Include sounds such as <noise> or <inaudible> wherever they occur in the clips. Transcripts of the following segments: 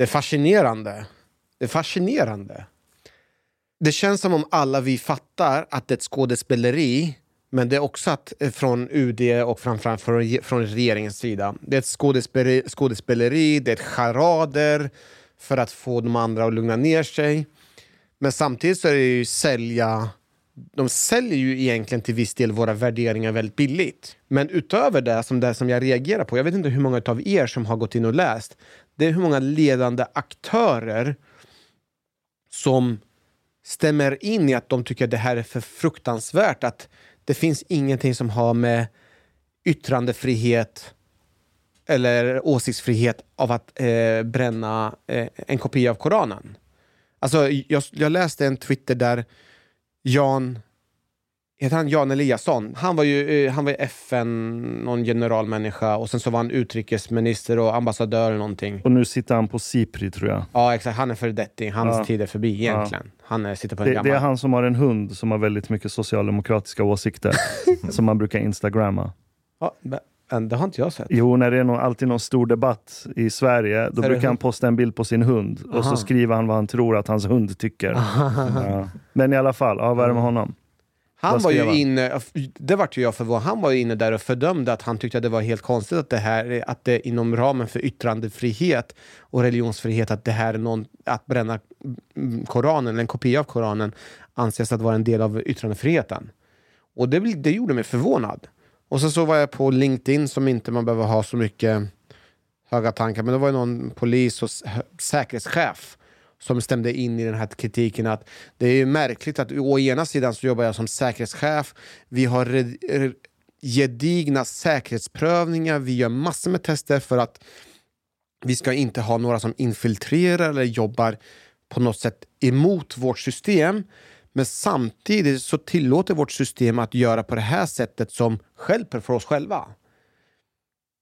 Det är fascinerande. Det är fascinerande. Det känns som om alla vi fattar att det är ett skådespeleri men det är också att eh, från UD och framförallt från, från regeringens sida. Det är ett skådespeleri, skådespeleri, det är ett charader för att få de andra att lugna ner sig. Men samtidigt så är det ju sälja... De säljer ju egentligen till viss del våra värderingar väldigt billigt. Men utöver det som, det som jag reagerar på, jag vet inte hur många av er som har gått in och läst, det är hur många ledande aktörer som stämmer in i att de tycker att det här är för fruktansvärt. Att det finns ingenting som har med yttrandefrihet eller åsiktsfrihet av att eh, bränna eh, en kopia av Koranen. Alltså, jag, jag läste en Twitter där Jan Heter han Jan Eliasson? Han var ju eh, han var FN, någon generalmänniska och sen så var han utrikesminister och ambassadör eller någonting. Och nu sitter han på Sipri tror jag. Ja exakt, han är föredetting. Hans Ja. tid är förbi egentligen. Han är, sitter på en Det, gammal... det är han som har en hund som har väldigt mycket socialdemokratiska åsikter. <laughs> som man brukar instagramma. Ja, men, det har inte jag sett. Jo, när det är någon, alltid någon stor debatt i Sverige, då brukar han posta en bild på sin hund och Aha. så skriver han vad han tror att hans hund tycker. <laughs> ja. Men i alla fall, ja, vad är det med honom? Han var ju inne, det vart ju jag förvånad, han var ju inne där och fördömde att han tyckte att det var helt konstigt att det här, att det inom ramen för yttrandefrihet och religionsfrihet, att det här är någon, att bränna mm, Koranen, eller en kopia av Koranen, anses att vara en del av yttrandefriheten. Och det, det gjorde mig förvånad. Och sen så var jag på LinkedIn som inte man behöver ha så mycket höga tankar, men det var ju någon polis och säkerhetschef som stämde in i den här kritiken att det är ju märkligt att å ena sidan så jobbar jag som säkerhetschef, vi har gedigna säkerhetsprövningar, vi gör massor med tester för att vi ska inte ha några som infiltrerar eller jobbar på något sätt emot vårt system. Men samtidigt så tillåter vårt system att göra på det här sättet som stjälper för oss själva.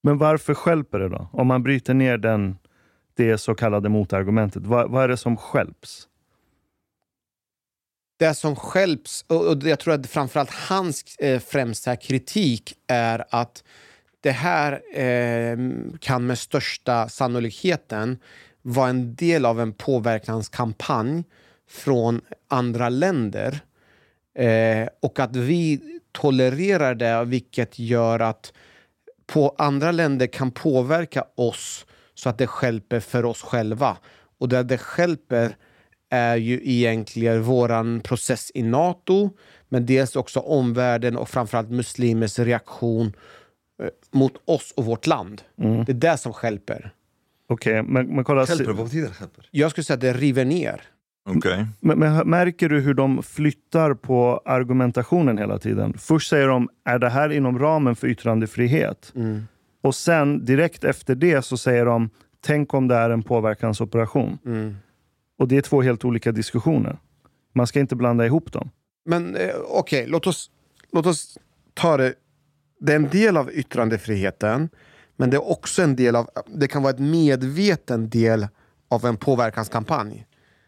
Men varför skälper det då? Om man bryter ner den, det så kallade motargumentet, vad, vad är det som skälps? det som skälps, och jag tror att framförallt hans eh, främsta kritik är att det här eh, kan med största sannolikheten vara en del av en påverkanskampanj från andra länder. Eh, och att vi tolererar det, vilket gör att på andra länder kan påverka oss så att det skälper för oss själva. Och där det skälper är ju egentligen våran process i NATO, men dels också omvärlden och framförallt muslimers reaktion eh, mot oss och vårt land. Det är det som skälper. Okej, men, men kolla. Stjälper, vad betyder stjälper? Jag skulle säga att det river ner. Okej. Men, men märker du hur de flyttar på argumentationen hela tiden? Först säger de, är det här inom ramen för yttrandefrihet? Och sen direkt efter det så säger de, tänk om det är en påverkansoperation. Och det är två helt olika diskussioner. Man ska inte blanda ihop dem. Men eh, okej, låt, oss, låt oss ta det. Det är en del av yttrandefriheten, Men det är också en del av, det kan vara ett medveten del av en påverkanskampanj.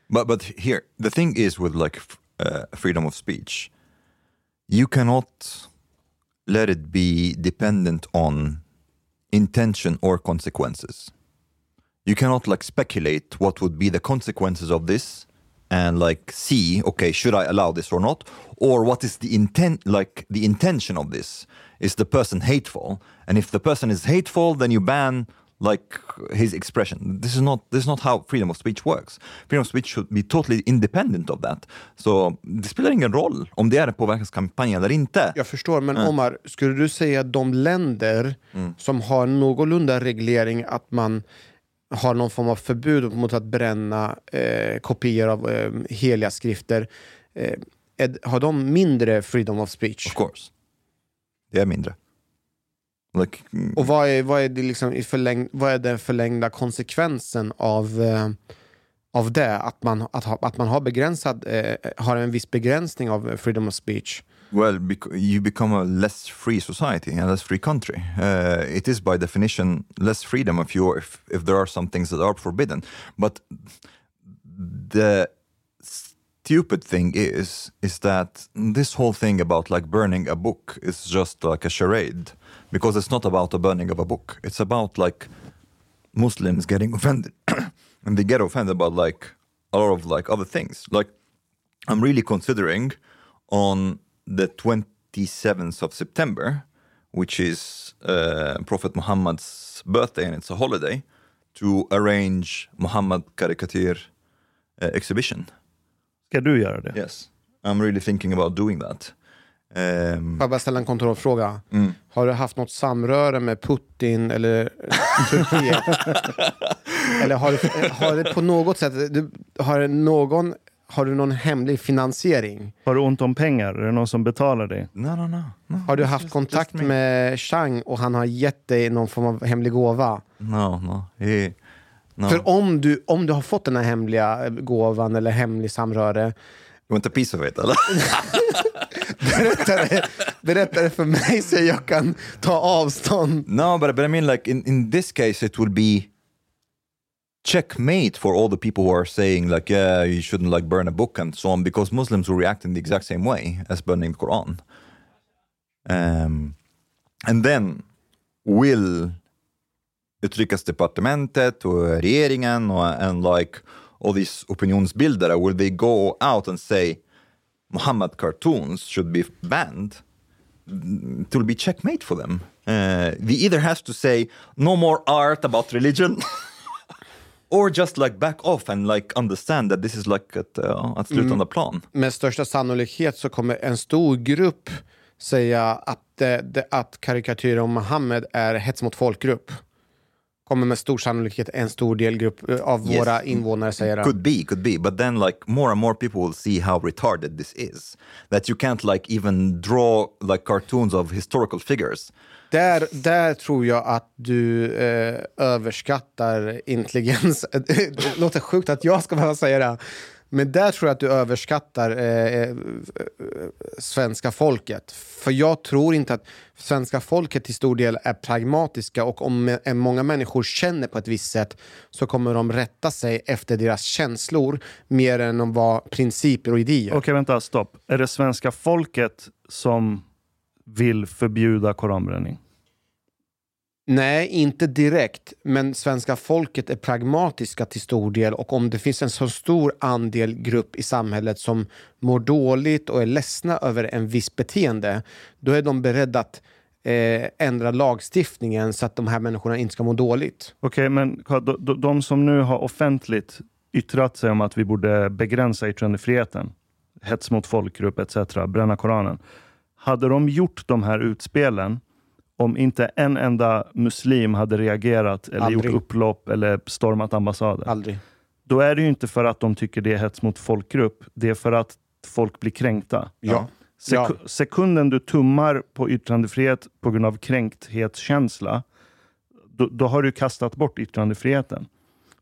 But but here the thing is with like uh, freedom of speech, you cannot let it be dependent on intention or consequences. You cannot like speculate what would be the consequences of this and like see okay should I allow this or not? Or what is the intent like the intention of this? Is the person hateful? And if the person is hateful then you ban like his expression. This is not this is not how freedom of speech works. Freedom of speech should be totally independent of that. Så det spelar ingen roll om det är en påverkanskampanj eller inte. Jag förstår, men Omar, skulle du säga att de länder som har någorlunda reglering att man har någon form av förbud mot att bränna eh, kopior av eh, heliga skrifter, eh, är, har de mindre freedom of speech? of course. Det är mindre like, mm, Och vad är, vad är, det liksom i förläng, vad är den förlängda konsekvensen av, eh, av det? Att man, att, ha, att man har, begränsad, eh, har en viss begränsning av freedom of speech? Well, bec- you become a less free society and less free country. Uh, it is by definition less freedom if you if, if there are some things that are forbidden. But the stupid thing is is that this whole thing about like burning a book is just like a charade because it's not about the burning of a book. It's about like Muslims getting offended <coughs> and they get offended about like a lot of like other things. Like I'm really considering on the 27th of September, which is uh, Prophet Muhammad's birthday and it's a holiday, to arrange Muhammad caricature uh, exhibition. Ska du göra det? Yes, I'm really thinking about doing that. Um, Får jag bara ställa en kontrollfråga? Har du haft något samröre med Putin eller Turkiet? <laughs> eller har du, har det på något sätt, du, har, någon, har du någon hemlig finansiering? Har du ont om pengar? Är det någon som betalar dig? no, no, no, no. Har du haft just- kontakt just me. med Chang och han har gett dig någon form av hemlig gåva? No, no. He, no. För om du, om du har fått den här hemliga gåvan eller hemlig samröre, You want a piece of it, eller? <laughs> berätta det, berätta det för mig så jag kan ta avstånd. No, but but I mean, like in in this case, it will be checkmate for all the people who are saying like, yeah, you shouldn't like burn a book and so on, because Muslims will react in the exact same way as burning the Quran. Um, and then will utrikesdepartementet och regeringen och and like all these opinionsbildare, will they go out and say Muhammad cartoons should be banned? it will be checkmate for them. Uh, they either has to say no more art about religion, <laughs> or just like back off and like understand that this is like ett, uh, ett slutande plan. med största sannolikhet så kommer en stor grupp säga att, det, det, att karikatyrer om Mohammed är hets mot folkgrupp. Kommer med stor sannolikhet en stor del grupp eh, av Yes. våra invånare säga. Could be, could be, but then like more and more people will see how retarded this is. That you can't like even draw like cartoons of historical figures. Där, där tror jag att du eh, överskattar intelligens. <laughs> det låter sjukt att jag ska behöva säga det. Men där tror jag att du överskattar eh, eh, eh, svenska folket. För jag tror inte att svenska folket till stor del är pragmatiska och om eh, många människor känner på ett visst sätt så kommer de rätta sig efter deras känslor mer än om vad principer och idéer. Okej, vänta, stopp. Är det svenska folket som vill förbjuda koranbränning? Nej, inte direkt. Men svenska folket är pragmatiska till stor del och om det finns en så stor andel grupp i samhället som mår dåligt och är ledsna över en viss beteende, då är de beredda att eh, ändra lagstiftningen så att de här människorna inte ska må dåligt. Okej, men de, de, de som nu har offentligt yttrat sig om att vi borde begränsa yttrandefriheten, hets mot folkgrupp etc., bränna Koranen. Hade de gjort de här utspelen om inte en enda muslim hade reagerat eller Aldrig. gjort upplopp eller stormat ambassader? Aldrig. Då är det ju inte för att de tycker det är hets mot folkgrupp. Det är för att folk blir kränkta. Ja. Sek- Ja. Sekunden du tummar på yttrandefrihet på grund av kränkthetskänsla, då, då har du kastat bort yttrandefriheten.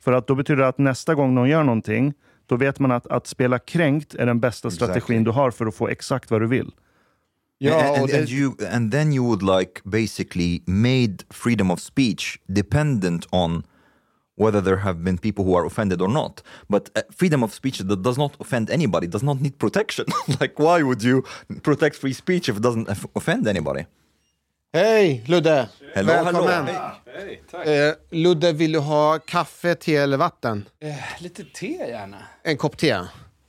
För att då betyder det att nästa gång någon gör någonting, då vet man att att spela kränkt är den bästa Exactly. strategin du har för att få exakt vad du vill. Ja, and, and, det- and you and then you would like basically made freedom of speech dependent on whether there have been people who are offended or not. But uh, freedom of speech that does not offend anybody does not need protection. <laughs> like why would you protect free speech if it doesn't off- offend anybody? Hej Ludde! Hello, Välkommen! hello. Hej, tack. Eh, Ludde, vill du ha kaffe, te eller vatten? Eh, lite te gärna. En kopp te.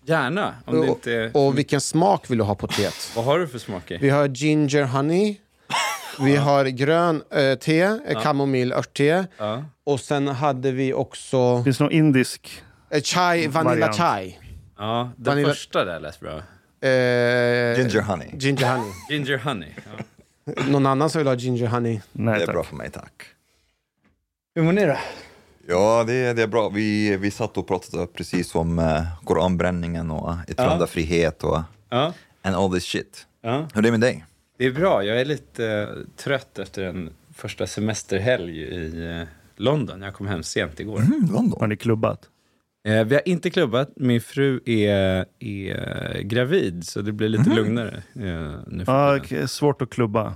Gärna, om det inte är... Och, och vilken smak vill du ha på teet? Vad har du för smak i? Vi har ginger honey. Vi har grön eh, te, eh, kamomill örtte. Ja. Och sen hade vi också Finns det någon indisk? eh, chai, vanilla Variant. chai. Ja, den Vanilla- första där lät bra. Eh, Ginger honey. Ginger honey. Ginger honey. Ja. Någon annan som vill ha ginger honey? Nej Det är tack. bra för mig, tack. Hur mår ni då? Ja, det, det är bra. Vi, vi satt och pratade precis om uh, koranbränningen och yttrandefrihet och Ja. and all this shit. ja. Hur är det med dig? Det är bra. Jag är lite eh, trött efter en första semesterhelg i eh, London. Jag kom hem sent igår. Mm, London. Har ni klubbat? Eh, vi har inte klubbat. Min fru är, är gravid, så det blir lite lugnare eh, nu okej, svårt att klubba.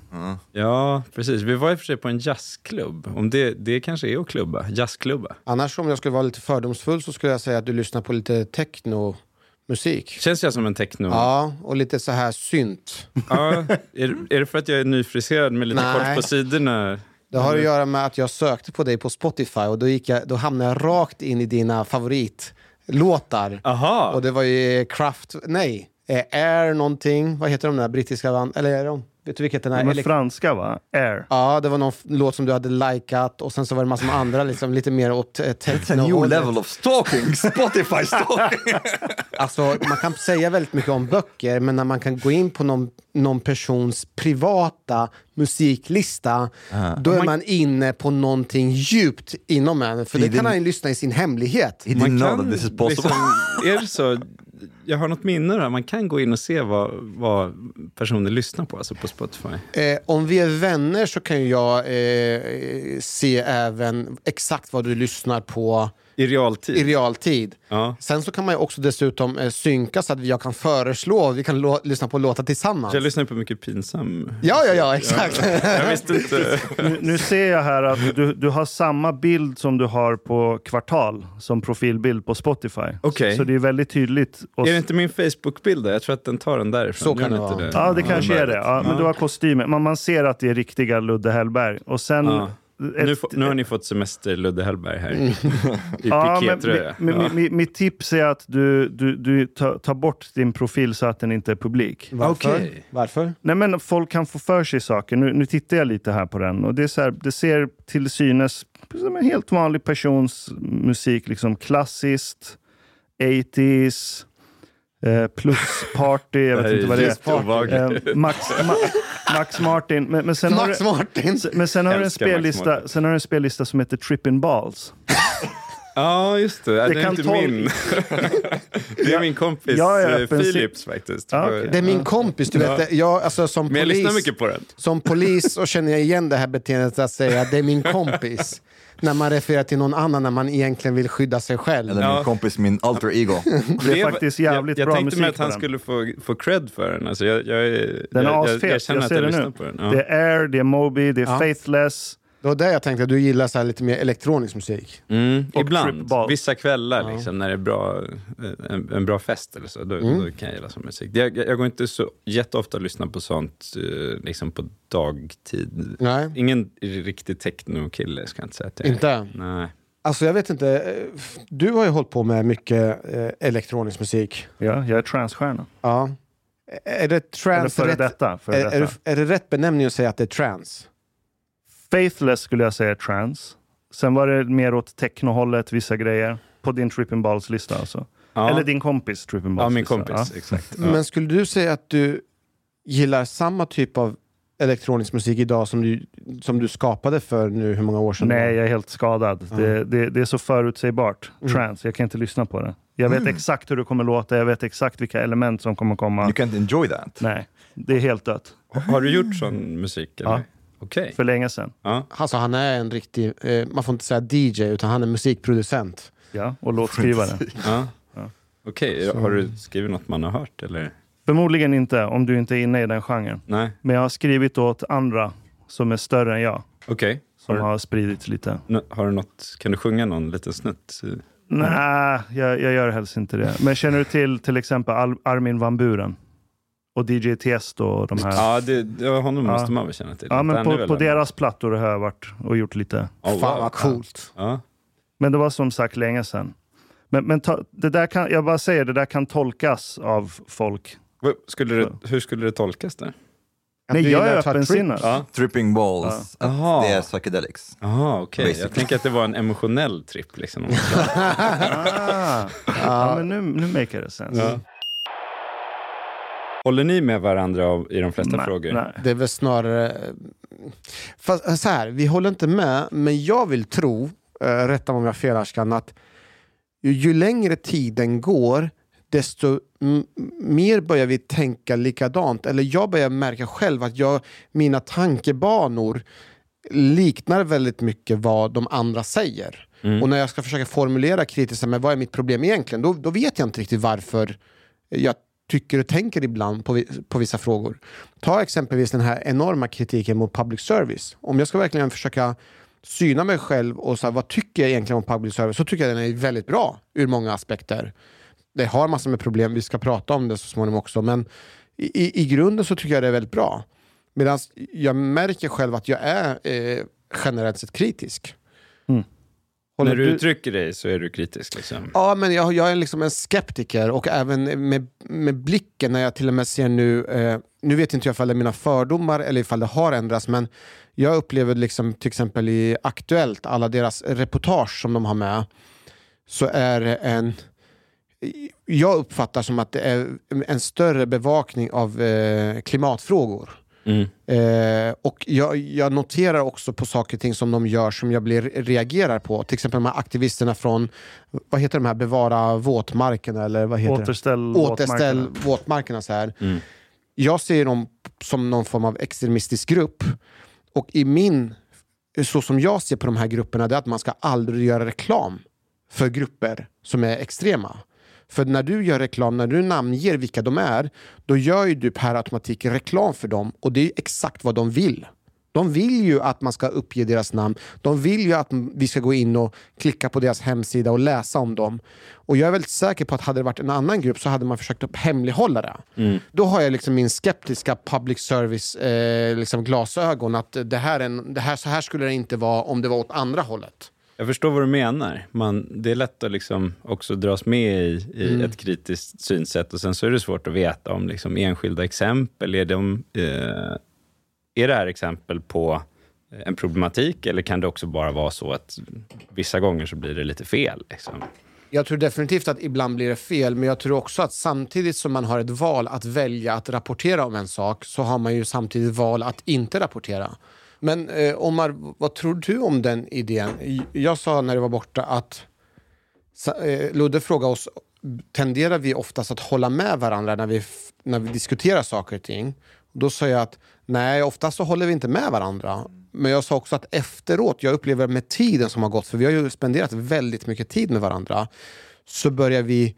Ja, precis. Vi var i och för sig på en jazzklubb. Om det, det kanske är att klubba. Jazzklubba. Annars om jag skulle vara lite fördomsfull så skulle jag säga att du lyssnar på lite techno-musik. Känns jag som en techno? Ja, och lite så här synt. Ja, är, är det för att jag är nyfriserad med lite kort på sidorna? Det har att göra med att jag sökte på dig på Spotify och då, gick jag, då hamnade jag rakt in i dina favoritlåtar. Aha. Och det var ju Kraft, nej, eh, Air någonting, vad heter de där brittiska band, eller är de, vet du vilket den är? De är franska va? Air. Ja, det var någon låt som du hade likat och sen så var det massor med andra, liksom, lite mer åt eh, It's a techno. new level of stalking, Spotify stalking. <laughs> Alltså, man kan säga väldigt mycket om böcker, men när man kan gå in på någon, någon persons privata musiklista, då är man inne på någonting djupt inom en. För det kan han ju lyssna i sin hemlighet. He didn't know that this is possible. Liksom, <laughs> är det så? Jag har något minne där. Man kan gå in och se vad, vad personer lyssnar på, alltså på Spotify. Eh, om vi är vänner så kan jag eh, se även exakt vad du lyssnar på i realtid. i realtid. Ja. Sen så kan man ju också dessutom eh, synka så att jag kan föreslå, vi kan lyssna på låtar tillsammans. Jag lyssnar på mycket pinsam. Ja, ja, ja, exakt. Jag visste inte. Nu, nu ser jag här att du, du har samma bild som du har på Kvartal som profilbild på Spotify. Okej. Så det är väldigt tydligt. Och Är det inte min Facebook-bild där? Jag tror att den tar den därifrån. Så kan Gör det den vara. inte Ja, det kanske är det. Ja, men Ja. du har kostymen. Man, man ser att det är riktiga Ludde Hellberg. Och sen... Ja. Ett- Nu, får- nu har ni fått semester Ludde Hellberg här. I Ja, pikétröja. Ja. mi- mitt tips är att du, du, du tar, tar bort din profil så att den inte är publik. Varför? Okej. Varför? Nej, men folk kan få för sig saker. Nu, nu tittar jag lite här på den och det, är så här, det ser till synes som en helt vanlig persons musik. Liksom klassiskt, 80s, eh, plus party, jag vet inte vad det är. Eh, Max, Ma, Max Martin. Men, men sen har Max du, Martin! men sen har, du en spellista, sen har du en spellista som heter Trippin' Balls. Ja, just det. Det, Det är inte min. det är min kompis Ja, ja, eh. Philips faktiskt. Ja, okej. Det är min kompis, du vet. Jag, alltså, som, Men jag lyssnar polis, mycket på den. som polis så känner jag igen det här beteendet att säga att det är min <laughs> kompis. När man refererar till någon annan när man egentligen vill skydda sig själv. Eller Ja. min kompis, min alter ego. <laughs> Det är faktiskt jävligt jag, jag bra tänkte musik mig att han den. skulle få, få cred för den. Alltså jag, jag, Den är jag, asfet, jag, jag, känner att ser jag det nu. på den. Ja. Det är Air, det är Moby, det är Ja. Faithless. Det var där jag tänkte att du gillar så här lite mer elektronisk musik. Mm, Och ibland, vissa kvällar liksom, när det är bra, eh, en, en bra fest eller så, då, Mm. då kan jag gilla sån musik. Jag, jag, går inte så jätteofta och lyssnar på sånt eh, liksom på dagtid. Nej. Ingen riktig techno-kille ska jag inte säga att jag är. Inte? Nej. Alltså jag vet inte, eh, du har ju hållit på med mycket elektronisk musik. Ja, jag är transstjärna. Ja. Är det Eller trans före rätt, detta. Före är, är, detta. det- är det rätt benämning att säga att det är trans? Faithless skulle jag säga är trans. Sen var det mer åt technohållet, vissa grejer. På din Trippin' Balls-lista alltså. Ja. Eller din kompis Trippin' ja, min Balls-lista. kompis. Exakt. Ja. Men skulle du säga att du gillar samma typ av elektronisk musik idag som du, som du skapade för nu hur många år sedan? Nej, jag är helt skadad. Det, det, det är så förutsägbart. Mm. Trans, jag kan inte lyssna på det. Jag vet exakt hur det kommer låta, jag vet exakt vilka element som kommer komma. You can't enjoy that. Nej, det är helt dött. Har du gjort sån musik? Eller? Ja. Okej. För länge sedan. Ja. Alltså han är en riktig, eh, man får inte säga DJ utan han är musikproducent. Ja, och låtskrivare. Ja. Okej, har du skrivit något man har hört? Eller? Förmodligen inte om du inte är inne i den genren. Nej, Men jag har skrivit åt andra som är större än jag. okej. Som Har, har spridits lite. har du något, kan du sjunga någon liten snutt? Nej, jag, jag gör helst inte det. Men känner du till till exempel Al- Armin van Buren? Och DJ Tiesto och de här? Ja, det, ja honom Ja. måste man väl känna till. Ja, men på, på deras plattor har jag varit och gjort lite. Oh, Fan vad coolt. Ja. Men det var som sagt länge sedan. Men, men ta, det där kan, jag bara säger, det där kan tolkas av folk. Skulle det, hur skulle det tolkas där? Att Nej, jag är öppensinnad. Ja. Tripping balls, att Jaha. det är psychedelics. Jaha, okej. Jag tänker att det var en emotionell tripp. Liksom. <laughs> Ah, ja, men nu, nu make it sense. Ja. Håller ni med varandra av- i de flesta Nej, frågor? nej. Det är väl snarare... Fast så här, vi håller inte med, men jag vill tro, äh, rätta mig om jag har fel Ashkan, att ju, ju längre tiden går, desto mer börjar vi tänka likadant. Eller jag börjar märka själv att jag, mina tankebanor liknar väldigt mycket vad de andra säger. Och när jag ska försöka formulera kritiskt, men vad är mitt problem egentligen? Då, då vet jag inte riktigt varför jag tycker och tänker ibland på, på vissa frågor. Ta exempelvis den här enorma kritiken mot public service. Om jag ska verkligen försöka syna mig själv och så här, vad tycker jag egentligen om public service så tycker jag den är väldigt bra ur många aspekter. Det har massor med problem, vi ska prata om det så småningom också, men i, i, grunden så tycker jag det är väldigt bra. Medan jag märker själv att jag är eh, generellt sett kritisk. Mm. Håller När du uttrycker dig så är du kritisk. Liksom. Ja, men jag, jag är liksom en skeptiker och även med, med blicken när jag till och med ser nu, eh, nu vet inte jag ifall det är mina fördomar eller ifall det har ändrats, men jag upplever liksom till exempel i Aktuellt, alla deras reportage som de har med, så är det en jag uppfattar som att det är en större bevakning av eh, klimatfrågor. Mm. Eh, och jag, jag noterar också på saker och ting som de gör som jag blir, reagerar på. Till exempel de här aktivisterna från, vad heter de här, bevara våtmarkerna eller vad heter Återställ det? Återställ våtmarkerna. våtmarkerna. Så här. Mm. Jag ser dem som någon form av extremistisk grupp. Och i min, så som jag ser på de här grupperna, det är att man ska aldrig göra reklam för grupper som är extrema. För när du gör reklam, när du namnger vilka de är, då gör ju du per automatik reklam för dem och det är exakt vad de vill. De vill ju att man ska uppge deras namn. De vill ju att vi ska gå in och klicka på deras hemsida och läsa om dem. Och jag är väldigt säker på att hade det varit en annan grupp så hade man försökt att hemlighålla det. Då har jag liksom min skeptiska public service eh, liksom glasögon att det här, är en, det här, så här skulle det inte vara om det var åt andra hållet. Jag förstår vad du menar. Man, det är lätt att liksom också dras med i, i Mm. ett kritiskt synsätt och sen så är det svårt att veta om liksom enskilda exempel. Är, de, eh, är det här exempel på en problematik eller kan det också bara vara så att vissa gånger så blir det lite fel? Liksom? Jag tror definitivt att ibland blir det fel, men jag tror också att samtidigt som man har ett val att välja att rapportera om en sak så har man ju samtidigt val att inte rapportera. Men eh, Omar, vad tror du om den idén? Jag sa när du var borta att eh, Ludde frågade oss, tenderar vi oftast att hålla med varandra när vi, när vi diskuterar saker och ting? Då sa jag att nej, oftast så håller vi inte med varandra. Men jag sa också att efteråt, jag upplever med tiden som har gått, för vi har ju spenderat väldigt mycket tid med varandra, så börjar vi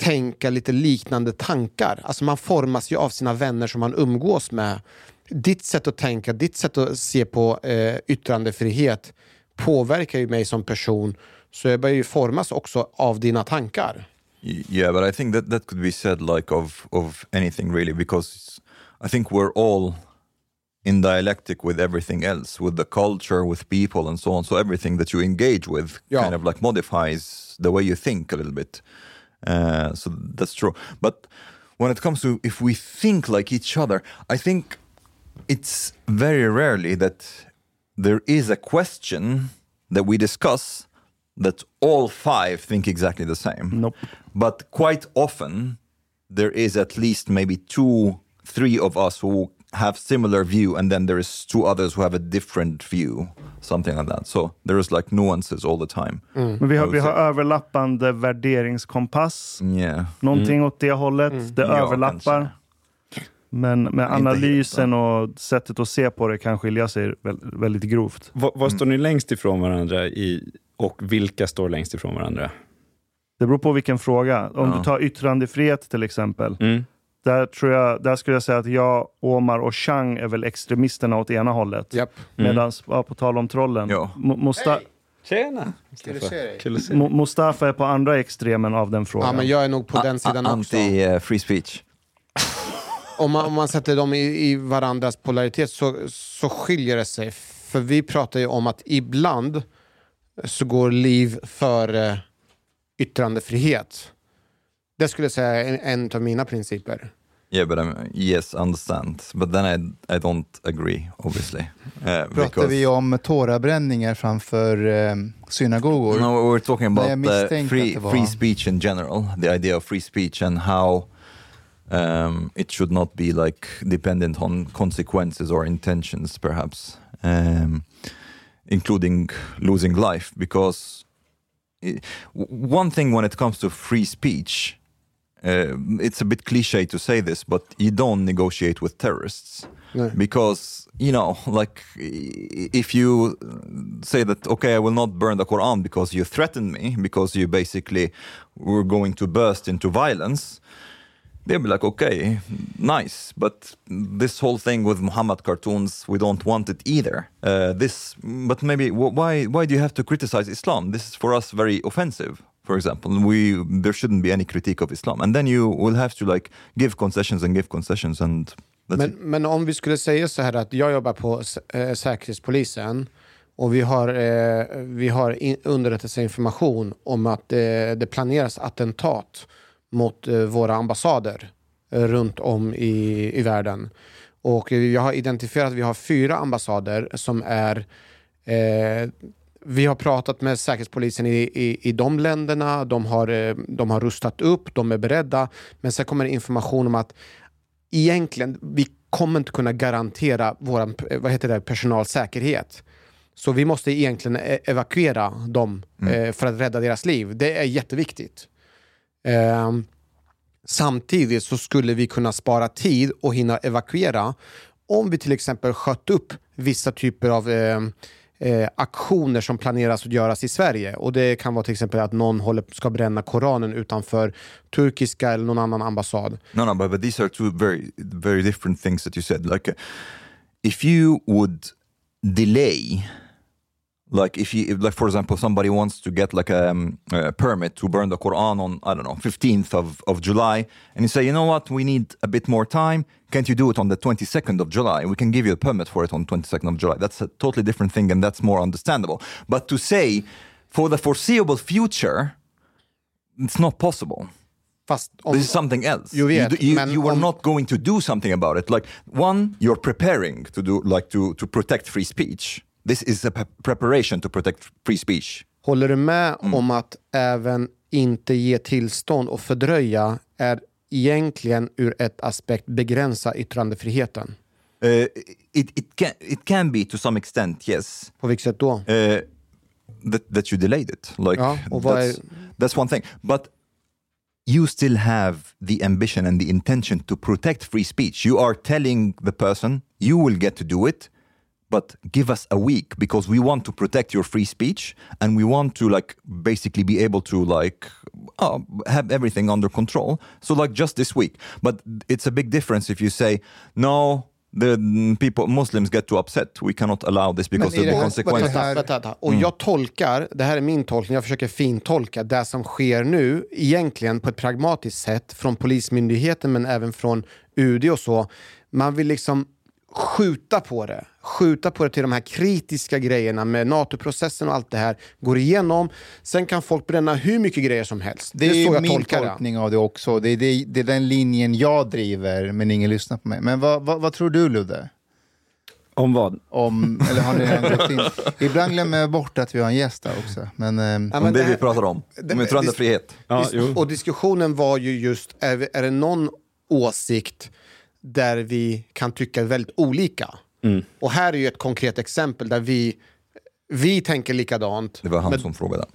tänka lite liknande tankar. Alltså man formas ju av sina vänner som man umgås med. Ditt sätt att tänka, ditt sätt att se på eh, yttrandefrihet påverkar ju mig som person. Så jag börjar ju formas också av dina tankar. Yeah, but I think that that could be said like of of anything really, because I think we're all in dialectic with everything else, with the culture, with people, and so on. So everything that you engage with Yeah. kind of like modifies the way you think a little bit. Uh, so that's true. But when it comes to if we think like each other, I think it's very rarely that there is a question that we discuss that all five think exactly the same. Nope. But quite often there is at least maybe two, three of us who have similar view and then there is two others who have a different view, something like that. So there is like nuances all the time. Mm. Men vi har, I vi would har överlappande värderingskompass. Yeah. Mm. Någonting åt det hållet. Mm. Det Ja, överlappar. kanske. Men med analysen och sättet att se på det kan skilja sig vä- väldigt grovt. Vad, vad står ni längst ifrån varandra i och vilka står längst ifrån varandra? Det beror på vilken fråga. Om Ja. du tar yttrandefrihet till exempel. Mm. Där, tror jag, där skulle jag säga att jag, Omar och Chang är väl extremisterna åt ena hållet. Japp. Medan, ja, på tal om trollen, Ja. Tjena! Kul att se dig. Mustafa är på andra extremen av den frågan. Ja, men jag är nog på den sidan också. Anti-free speech. Om man, om man sätter dem i, i varandras polaritet så, så skiljer det sig. För vi pratar ju om att ibland så går liv före yttrandefrihet. Det skulle jag säga är en, en av mina principer. Yeah, but I'm, yes, understand. But then I, I don't agree, obviously. Uh, Pratar because- vi om tårabränningar framför eh, synagogor? No, we're talking about uh, free, var- free speech in general, the idea of free speech and how um, it should not be like dependent on consequences or intentions, perhaps, um, including losing life. Because i- w- one thing when it comes to free speech, uh, it's a bit cliche to say this, but you don't negotiate with terrorists Nej. because you know like if you say that okay i will not burn the quran because you threatened me because you basically were going to burst into violence they'll be like okay nice but this whole thing with muhammad cartoons we don't want it either. Uh, this but maybe wh- why why do you have to criticize islam? This is for us very offensive for example. We there shouldn't be any critique of islam. And then you will have to like give concessions and give concessions and Men, men om vi skulle säga så här att jag jobbar på äh, Säkerhetspolisen och vi har, eh, vi har in, underrättelseinformation om att eh, det planeras attentat mot eh, våra ambassader eh, runt om i, i världen. Och jag har identifierat att vi har fyra ambassader som är eh, vi har pratat med Säkerhetspolisen i, i, i de länderna, de har, eh, de har rustat upp, de är beredda. Men sen kommer information om att egentligen, vi kommer inte kunna garantera vår vad heter det, personalsäkerhet. Så vi måste egentligen e- evakuera dem eh, för att rädda deras liv. Det är jätteviktigt. Eh, samtidigt så skulle vi kunna spara tid och hinna evakuera om vi till exempel sköt upp vissa typer av eh, eh, aktioner som planeras att göras i Sverige. Och Det kan vara till exempel att någon håller, ska bränna Koranen utanför turkiska eller någon annan ambassad. No, no, but, but these are two very, very different things that you said. Like, uh, if you would delay, like if you, if, like for example, somebody wants to get like a, um, a permit to burn the Quran on I don't know 15th of, of July, and you say, you know what, we need a bit more time. Can't you do it on the 22nd of July? We can give you a permit for it on 22nd of July. That's a totally different thing, and that's more understandable. But to say for the foreseeable future, it's not possible. Fast om, This is something else. Jag vet, you, you, you are om- not going to do something about it. Like one, you're preparing to do like to to protect free speech. This is a preparation to protect free speech. Håller du med om att även inte ge tillstånd och fördröja är egentligen ur ett aspekt begränsa yttrandefriheten? Uh, it it can it can be to some extent, yes. På vilket sätt då? Uh, that that you delayed it. Like Ja, och vad that's, är- that's one thing. But you still have the ambition and the intention to protect free speech. You are telling the person you will get to do it, but give us a week because we want to protect your free speech and we want to like basically be able to like uh, have everything under control. So like just this week. But it's a big difference if you say no. The mm, people, Muslims get too upset. We cannot allow this because of the consequences. här- Vänta, vänta. Och jag tolkar, det här är min tolkning, jag försöker fintolka det som sker nu egentligen på ett pragmatiskt sätt från Polismyndigheten men även från UD och så. Man vill liksom skjuta på det. Skjuta på det till de här kritiska grejerna med NATO-processen och allt det här går igenom. Sen kan folk bränna hur mycket grejer som helst. Det är, så jag min tolkar det. tolkning av det också. Det är, det, det är den linjen jag driver, men ingen lyssnar på mig. Men vad, vad, vad tror du, Ludde? Om vad? Om, eller har ni redan gått <laughs> in? Ibland glömmer jag bort att vi har en gäst där också. Men, Ja, Om men det, det vi här- pratar om. det- Om yttrandefrihet. Ja, och diskussionen var ju just, är, är det någon åsikt där vi kan tycka väldigt olika? Och här är ju ett konkret exempel där vi, vi tänker likadant. Det var han men- som frågade.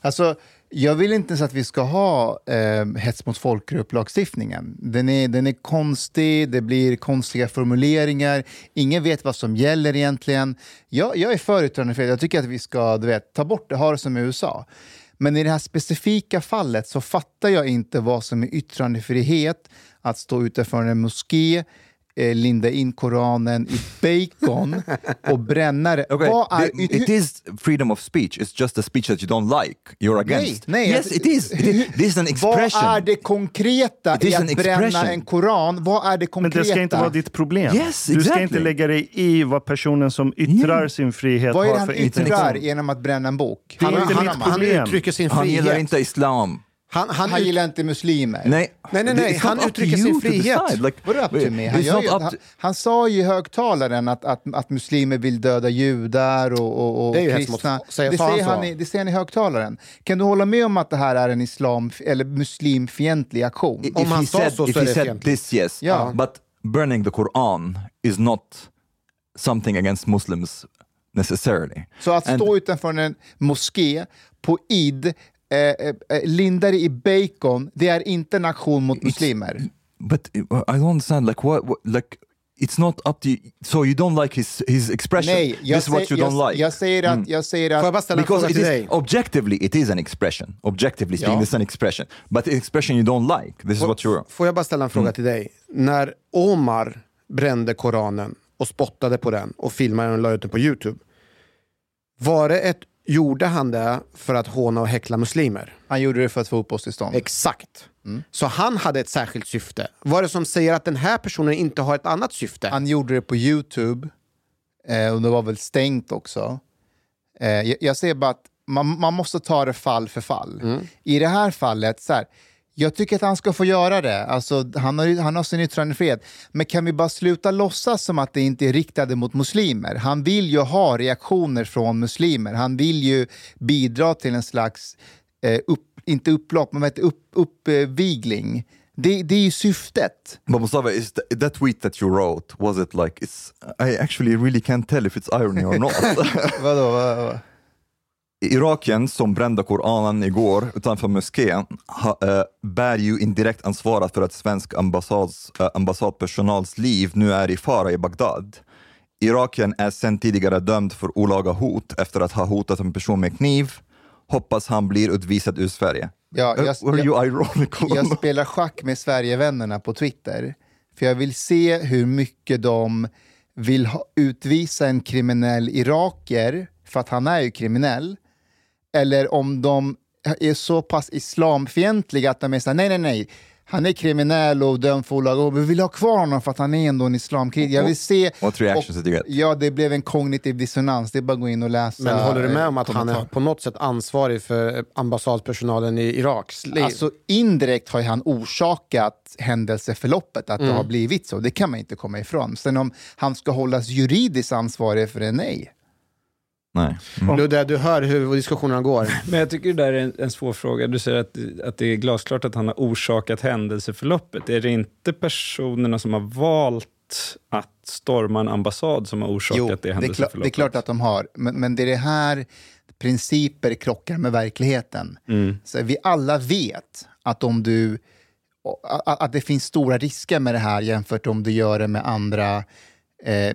Alltså, jag vill inte ens att vi ska ha eh, hets mot folkgrupp-lagstiftningen. Den är, den är konstig, det blir konstiga formuleringar, ingen vet vad som gäller egentligen. Jag, jag är för yttrandefrihet, jag tycker att vi ska du vet, ta bort det, ha det som i USA. Men i det här specifika fallet så fattar jag inte vad som är yttrandefrihet, att stå utanför en moské, eh, linda in Koranen i bacon och bränna det. Okay, Vad är it is freedom of speech. It's just a speech that you don't like. You're against. Nej, nej, yes, alltså- it is. It is. This is an expression. Vad är det konkreta i att bränna en koran? Vad är det Men konkreta? det ska inte vara ditt problem. Yes, Du ska inte lägga dig i vad personen som yttrar Yeah. sin frihet Vad är det har han för yttrar intention. genom att bränna en bok? Det är Han, inte han, mitt han problem. uttrycker sin Han frihet. gillar inte islam. Han, han, Han gillar inte muslimer. Nej, Nej, nej, nej, han uttrycker to sin to frihet. Like, Vadå up to me? Han, ju, up han, to- han sa ju i högtalaren att, att, att muslimer vill döda judar och, och, och Det mot- kristna. säger- det, säger han i, det säger han i högtalaren. Kan du hålla med om att det här är en islam eller muslimfientlig aktion? If Om han sa said, så if så är he det said fientligt. this, yes. Ja. But burning the Quran is not something against Muslims necessarily. Så att And- stå utanför en moské på id, eh, eh, eh, linda det i bacon, det är inte en aktion mot muslimer. But uh, I don't understand. Like what? what like it's not up to you. So you don't like his his expression. Nej, jag, this is what säger- you don't jag, like. jag säger att... Jag säger att Får jag bara ställa en because fråga it till is dig? objectively it is an expression. Objectively speaking, Ja. it's an expression. But the expression you don't like. This is what you're. Får jag bara ställa en fråga till dig? När Omar brände Koranen och spottade på den och filmade den och la ut den på Youtube. Var det ett, gjorde han det för att håna och häckla muslimer? han gjorde det för att få uppehållstillstånd. Exakt. Så han hade ett särskilt syfte. Vad är det som säger att den här personen inte har ett annat syfte? Han gjorde det på Youtube eh, och det var väl stängt också. Eh, jag, jag säger bara att man, man måste ta det fall för fall. I det här fallet, så här, jag tycker att han ska få göra det. Alltså, han, har, han har sin yttrandefrihet. Men kan vi bara sluta låtsas som att det inte är riktade mot muslimer? Han vill ju ha reaktioner från muslimer. Han vill ju bidra till en slags, eh, upp, inte upplopp, men det? upp, uppvigling. Det, det är ju syftet. But Mustafa, is th- that tweet that you wrote was it like it's? I actually really can't tell if it's irony or not. <laughs> Vadå? Vad, vad? Irakien som brände Koranen igår utanför moskén ha, eh, bär ju indirekt ansvaret för att svensk ambassads, eh, ambassadpersonals liv nu är i fara i Bagdad. Irakien är sedan tidigare dömd för olaga hot efter att ha hotat en person med kniv. Hoppas han blir utvisad ur Sverige. Ja, Eh, jag- Were you ironical? Jag <laughs> spelar schack med Sverigevännerna på Twitter. För jag vill se hur mycket de vill ha, utvisa en kriminell iraker, för att han är ju kriminell. Eller om de är så pass islamfientliga att de är såhär, nej, nej, nej. Han är kriminell och dömd för olaga hot. Vi vill ha kvar honom för att han är ändå en islamkritiker. Jag vill se... What reactions get? Ja, det blev en kognitiv dissonans. Det är bara att gå in och läsa. Men håller du med eh, om att han kommentar. är på något sätt ansvarig för ambassadpersonalen i Iraks liv? Alltså indirekt har han orsakat händelseförloppet, att Mm. det har blivit så. Det kan man inte komma ifrån. Sen om han ska hållas juridiskt ansvarig för det, nej. Nej. Ludde, du hör hur diskussionerna går. Men jag tycker det där är en, en svår fråga. Du säger att, att det är glasklart att han har orsakat händelseförloppet. Är det inte personerna som har valt att storma en ambassad som har orsakat Jo, det händelseförloppet? det är klart att de har. Men, men det är det här principer krockar med verkligheten. Mm. Så vi alla vet att om du att, att det finns stora risker med det här jämfört om du gör det med andra eh,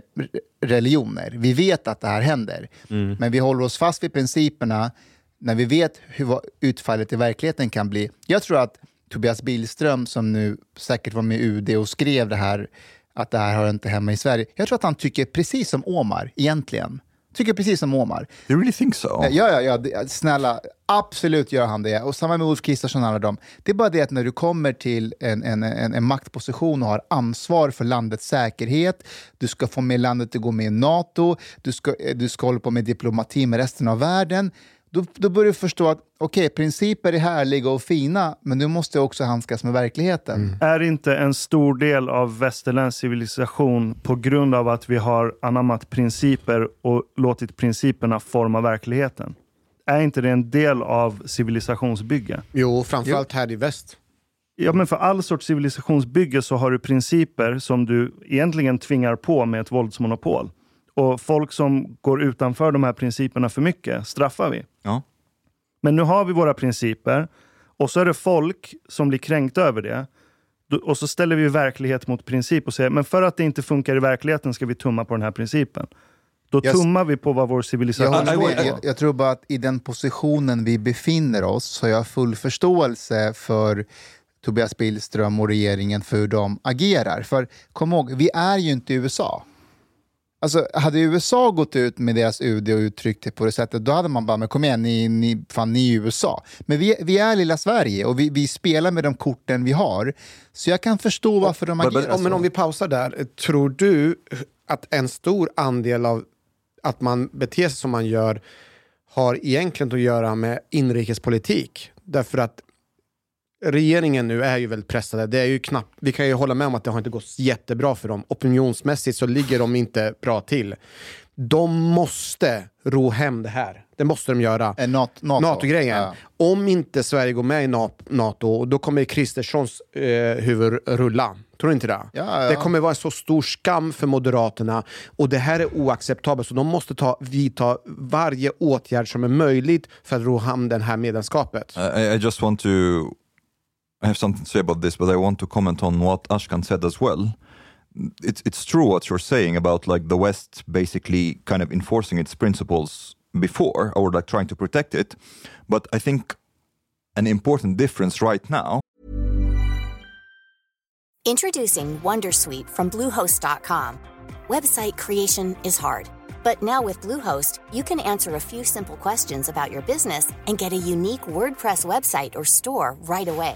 religioner. Vi vet att det här händer, Mm. men vi håller oss fast vid principerna när vi vet hur utfallet i verkligheten kan bli. Jag tror att Tobias Billström, som nu säkert var med i UD och skrev det här, att det här hör inte hemma i Sverige. Jag tror att han tycker precis som Omar, egentligen. Tycker precis som Omar. You really think so? Ja, ja, ja, snälla. Absolut gör han det. Och samma med Ulf Kristersson och alla dem. Det är bara det att när du kommer till en, en, en, en maktposition och har ansvar för landets säkerhet, du ska få med landet att gå med i NATO, du ska, eh, du ska hålla på med diplomati med resten av världen. Då, då börjar du förstå att okej, principer är härliga och fina, men du måste också handskas med verkligheten. Är inte en stor del av västerländsk civilisation på grund av att vi har anammat principer och låtit principerna forma verkligheten? Är inte det en del av civilisationsbygge? Jo, framförallt här i väst. Ja, men för all sorts civilisationsbygge så har du principer som du egentligen tvingar på med ett våldsmonopol. Och folk som går utanför de här principerna för mycket straffar vi. Ja. Men nu har vi våra principer och så är det folk som blir kränkta över det. Och så ställer vi verklighet mot princip och säger men för att det inte funkar i verkligheten ska vi tumma på den här principen. Då Jag- tummar vi på vad vår Jag, civilisation med. på. jag, jag tror bara att i den positionen vi befinner oss så har jag full förståelse för Tobias Billström och regeringen för hur de agerar. För kom ihåg, vi är ju inte USA. Alltså, hade USA gått ut med deras UD och uttryckt det på det sättet, då hade man bara, men kom igen, ni, ni, fan, ni är USA. Men vi, vi är lilla Sverige och vi, vi spelar med de korten vi har. Så jag kan förstå varför de agerar Om, men så. om vi pausar där, tror du att en stor andel av att man beter sig som man gör har egentligen att göra med inrikespolitik? Därför att regeringen nu är ju väldigt pressade. Det är ju knappt, vi kan ju hålla med om att det har inte gått jättebra för dem. Opinionsmässigt så ligger de inte bra till. De måste ro hem det här. Det måste de göra. Eh, Nat- NATO. NATO-grejen. Ja. Om inte Sverige går med i Na- NATO, då kommer Kristerssons eh, huvud rulla. Tror du inte det? Ja, ja. Det kommer vara en så stor skam för Moderaterna och det här är oacceptabelt. Så de måste ta, vidta varje åtgärd som är möjligt för att ro hem det här medlemskapet. I, I just want to I have something to say about this, but I want to comment on what Ashkan said as well. It's it's true what you're saying about like the West basically kind of enforcing its principles before or like trying to protect it. But I think an important difference right now Introducing Wondersuite from Bluehost.com. Website creation is hard, but now with Bluehost, you can answer a few simple questions about your business and get a unique WordPress website or store right away.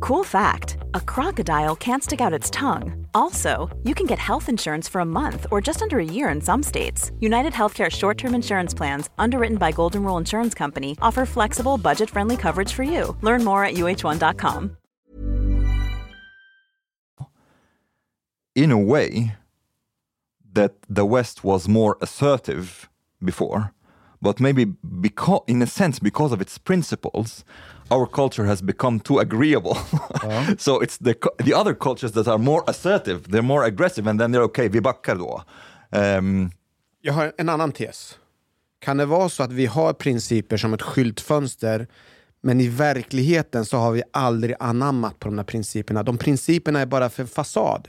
Cool fact a crocodile can't stick out its tongue. Also, you can get health insurance for a month or just under a year in some states. United Healthcare short term insurance plans, underwritten by Golden Rule Insurance Company, offer flexible, budget friendly coverage for you. Learn more at uh1.com. in a way that the West was more assertive before, but maybe because, in a sense, because of its principles, our culture has become too agreeable. <laughs> so it's the the other cultures that are more assertive, they're more aggressive, and then they're okay. Vi backar då. Um, Jag har en annan tes. Kan det vara så att vi har principer som ett skyltfönster men i verkligheten så har vi aldrig anammat på de här principerna. De principerna är bara för fasad.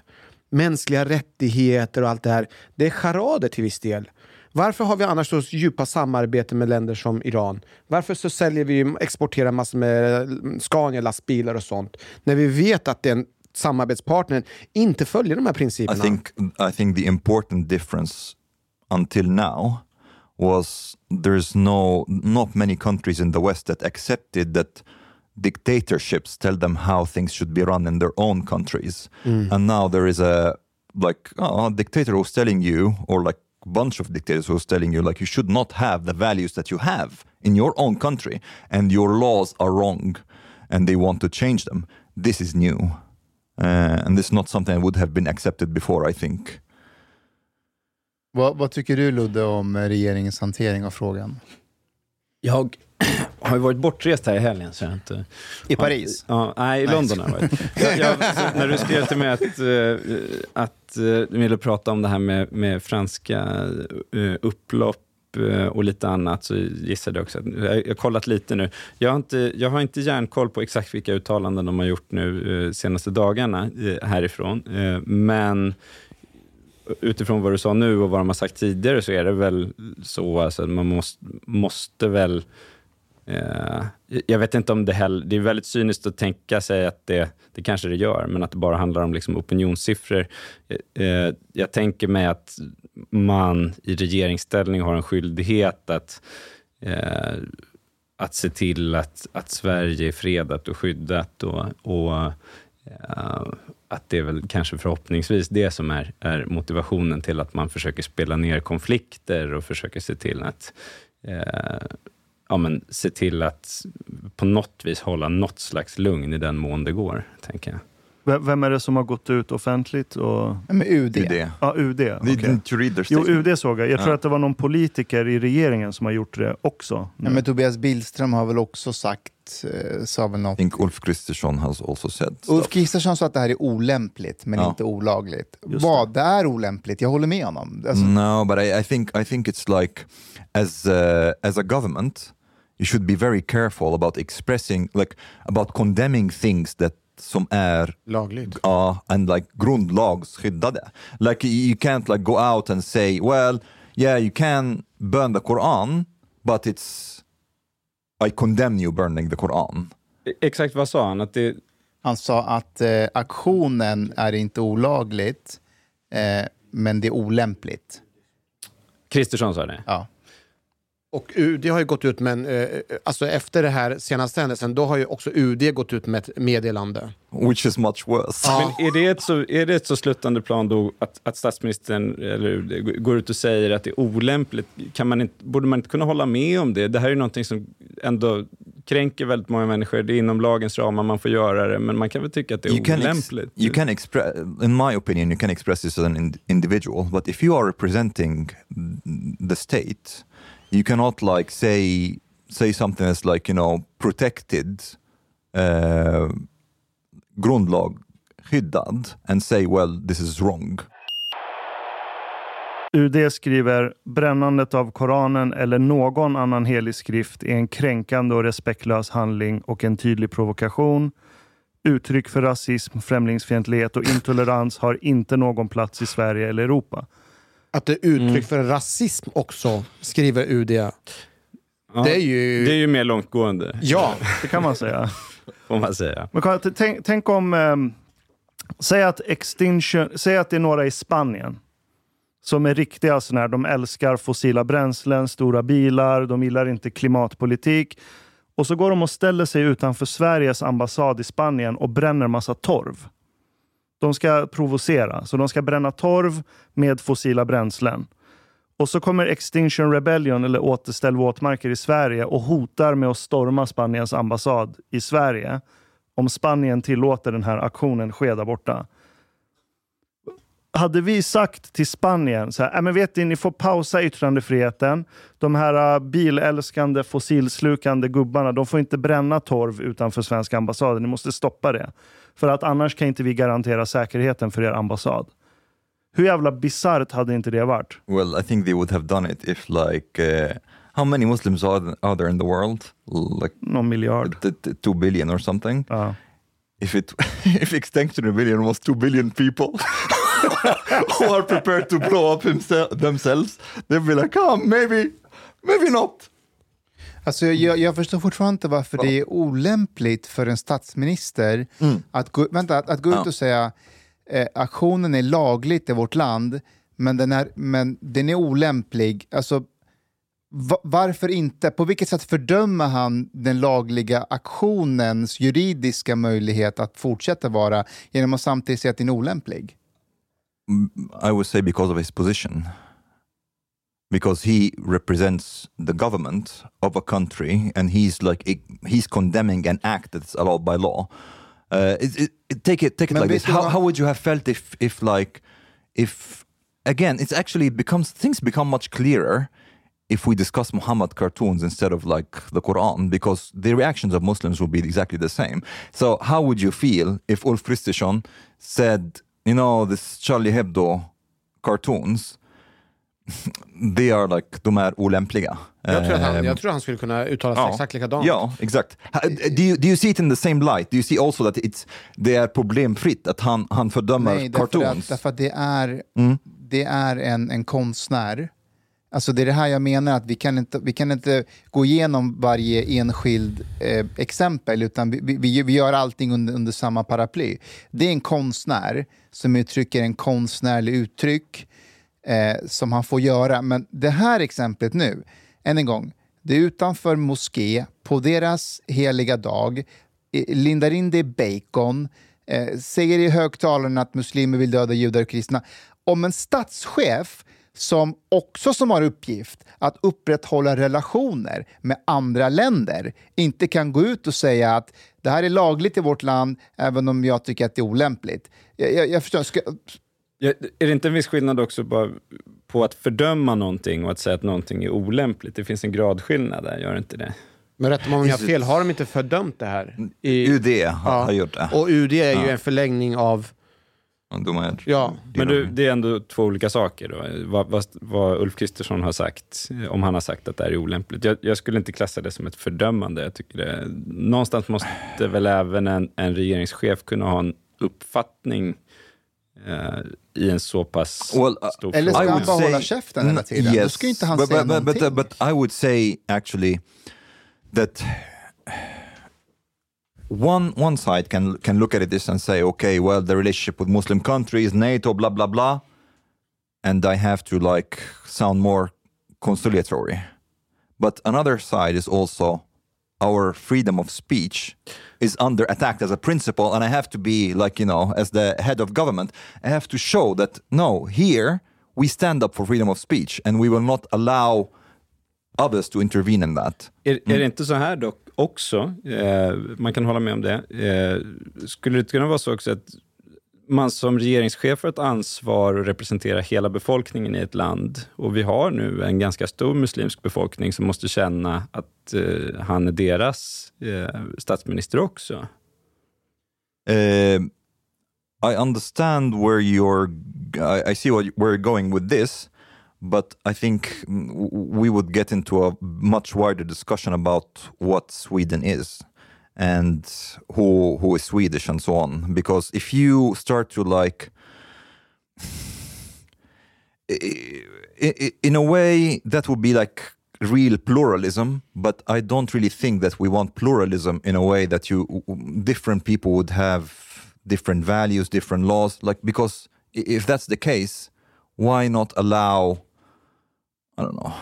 Mänskliga rättigheter och allt det här, det är charader till viss del. Varför har vi annars så djupa samarbeten med länder som Iran? Varför så säljer vi, exporterar massor med Scania lastbilar och sånt? När vi vet att den samarbetspartnern inte följer de här I principerna. think I think the important difference until now was there's no not many countries in the West that accepted that dictatorships tell them how things should be run in their own countries, and now there is a like oh, a dictator who's telling you, or like bunch of dictators who's telling you like you should not have the values that you have in your own country, and your laws are wrong, and they want to change them. This is new. Uh, and this is not something that would have been accepted before, I think. Vad, vad tycker du Ludde om regeringens hantering av frågan? Jag <clears throat> har ju varit bortrest här i helgen. Så jag inte... I Paris? Ja, nej, i London har jag varit. Jag, när du skrev till mig att, eh, att eh, du ville prata om det här med, med franska eh, upplopp och lite annat, så gissade jag också att, jag har kollat lite nu. Jag har inte, jag har inte järnkoll på exakt vilka uttalanden de har gjort nu senaste dagarna härifrån, men utifrån vad du sa nu och vad de har sagt tidigare så är det väl så, alltså, att man måste, måste väl Eh, jag vet inte om det heller, det är väldigt cyniskt att tänka sig att det, det kanske det gör, men att det bara handlar om liksom opinionssiffror. Eh, eh, jag tänker mig att man i regeringsställning har en skyldighet att, att se till att, att Sverige är fredat och skyddat och, och att det är väl kanske förhoppningsvis det som är, är motivationen till att man försöker spela ner konflikter och försöker se till att ja, men, se till att på något vis hålla något slags lugn i den mån det går, tänker jag. Vem är det som har gått ut offentligt? Och... Med UD. UD. Ja, UD. Their Jo? UD såg jag. Jag tror Ja. att det var någon politiker i regeringen som har gjort det också. Ja, men Tobias Billström har väl också sagt, eh, sa väl I något. think Ulf Kristersson has also said Ulf. Kristersson sa att det här är olämpligt, men Ja. inte olagligt. Just Vad? Det. är olämpligt, jag håller med honom. Alltså, No, but I, I think I think it's like as uh, as a government, you should be very careful about expressing like about condemning things that som är Lagligt. uh, and like grundlagsskyddade. Like you can't like go out and say, well, yeah, you can burn the Quran, but it's I condemn you burning the Quran. Exakt vad sa han? Att det, Han sa att eh, aktionen är inte olagligt, eh, men det är olämpligt. Kristersson sa det? Ja. Och UD har ju gått ut med en, eh, alltså efter det här senaste händelsen, då har ju också UD gått ut med ett meddelande. Which is much worse. Men är det, ett så, är det ett så sluttande plan då att, att statsministern eller, går ut och säger att det är olämpligt? Kan man inte, borde man inte kunna hålla med om det? Det här är ju någonting som ändå kränker väldigt många människor. Det är inom lagens ramar man får göra det, men man kan väl tycka att det är you olämpligt? you can express in my opinion you can express this as an ind- individual but if you are representing the state you cannot like say say something that's like you know protected eh, uh, grundlag skyddad and say well this is wrong UD skriver brännandet av Koranen eller någon annan helig skrift är en kränkande och respektlös handling och en tydlig provokation. Uttryck för rasism, främlingsfientlighet och intolerans har inte någon plats i Sverige eller Europa. Att det är uttryck för rasism också, skriver UD. Ja, Det är ju... det är ju mer långtgående, Ja, <laughs> Det kan man säga. får man säga. Men kolla, t- tänk, tänk om... ehm, säg, att Extinction, säg att det är några i Spanien som är riktiga sådana här, de älskar fossila bränslen, stora bilar, de gillar inte klimatpolitik. Och så går de och ställer sig utanför Sveriges ambassad i Spanien och bränner massa torv. De ska provocera, så de ska bränna torv med fossila bränslen. Och så kommer Extinction Rebellion, eller Återställ våtmarker i Sverige och hotar med att storma Spaniens ambassad i Sverige om Spanien tillåter den här aktionen ske där borta. Hade vi sagt till Spanien så här, äh, men vet ni, ni får pausa yttrandefriheten. De här äh, bilälskande, fossilslukande gubbarna, de får inte bränna torv utanför svenska ambassaden. Ni måste stoppa det. För att annars kan inte vi garantera säkerheten för er ambassad. Hur jävla bisarrt hade inte det varit? well i think they would have done it if like uh, how many muslims are, are there in the world like Någon miljard. two billion or something Ja. if it <laughs> if Extinction Rebellion was two billion people <laughs> who are prepared to blow up himse- themselves, they'd be like, oh, maybe, maybe not. Alltså, jag, jag förstår fortfarande inte varför det är olämpligt för en statsminister att, gå, vänta, att, att gå ut Ja. och säga eh, aktionen är lagligt i vårt land, men den är, men den är olämplig. Alltså, va, varför inte? På vilket sätt fördömer han den lagliga aktionens juridiska möjlighet att fortsätta vara genom att samtidigt säga att den är olämplig? I would say because of his position. Because he represents the government of a country and he's like he's condemning an act that's allowed by law. Uh, it, it, it- take it take it Men like this. How, how would you have felt if if like if again it's actually becomes things become much clearer if we discuss Muhammad cartoons instead of like the Quran, because the reactions of Muslims will be exactly the same. So, how would you feel if Ulf Kristersson said, you know, this Charlie Hebdo cartoons, they are like, de är olämpliga. jag tror, att han, Um, jag tror han skulle kunna uttala sig ja. exakt likadant. Ja, exakt. Ha- Do you, do you see it in the same light? Do you see also that it's, det är problemfritt att han, han fördömer Nej, därför cartoons? att, därför att det är, Mm. det är en, en konstnär. Alltså det är det här jag menar, att vi kan inte, vi kan inte gå igenom varje enskild eh, exempel, utan vi, vi, vi gör allting under, under samma paraply. Det är en konstnär som uttrycker en konstnärlig uttryck eh, som han får göra. Men det här exemplet nu, än en gång, det är utanför moské, på deras heliga dag, lindar in det i bacon, eh, säger i högtalaren att muslimer vill döda judar och kristna. Om en statschef som också som har uppgift att upprätthålla relationer med andra länder inte kan gå ut och säga att det här är lagligt i vårt land även om jag tycker att det är olämpligt. Jag, jag, jag förstår, ska, Ja, är det inte en viss skillnad också bara på att fördöma någonting och att säga att någonting är olämpligt? Det finns en gradskillnad där, gör det inte det? Men rätt om jag har fel, har de inte fördömt det här? I, UD har, har gjort det. Och UD är ju en förlängning av... De är, Ja. Men du, det är ändå två olika saker. Då. Vad, vad, vad Ulf Kristersson har sagt, om han har sagt att det här är olämpligt. Jag, jag skulle inte klassa det som ett fördömande. Jag tycker det, någonstans måste väl även en, en regeringschef kunna ha en uppfattning i en så pass Well, uh, stor Eller ska han bara hålla käften hela tiden? Då ska inte han but, säga but, but, but, någonting. but I would say actually that one one side can can look at it this and say, okay, well, the relationship with Muslim countries, NATO, blah blah blah, and I have to like sound more conciliatory. But another side is also our freedom of speech is under attack as a principle, and I have to be like you know, as the head of government, I have to show that no, here we stand up for freedom of speech, and we will not allow others to intervene in that. Är, är det inte så här dock också, eh, man kan hålla med om det, eh, skulle det kunna vara så också att man som regeringschef har ett ansvar att representera hela befolkningen i ett land och vi har nu en ganska stor muslimsk befolkning som måste känna att eh, han är deras eh, statsminister också. Uh, I understand where you're. I, I see what, where you're going with this, but I think we would get into a much wider discussion about what Sweden is and who who is Swedish and so on. Because if you start to like, <sighs> in a way, that would be like real pluralism. But I don't really think that we want pluralism in a way that you different people would have different values, different laws. Like because if that's the case, why not allow I don't know,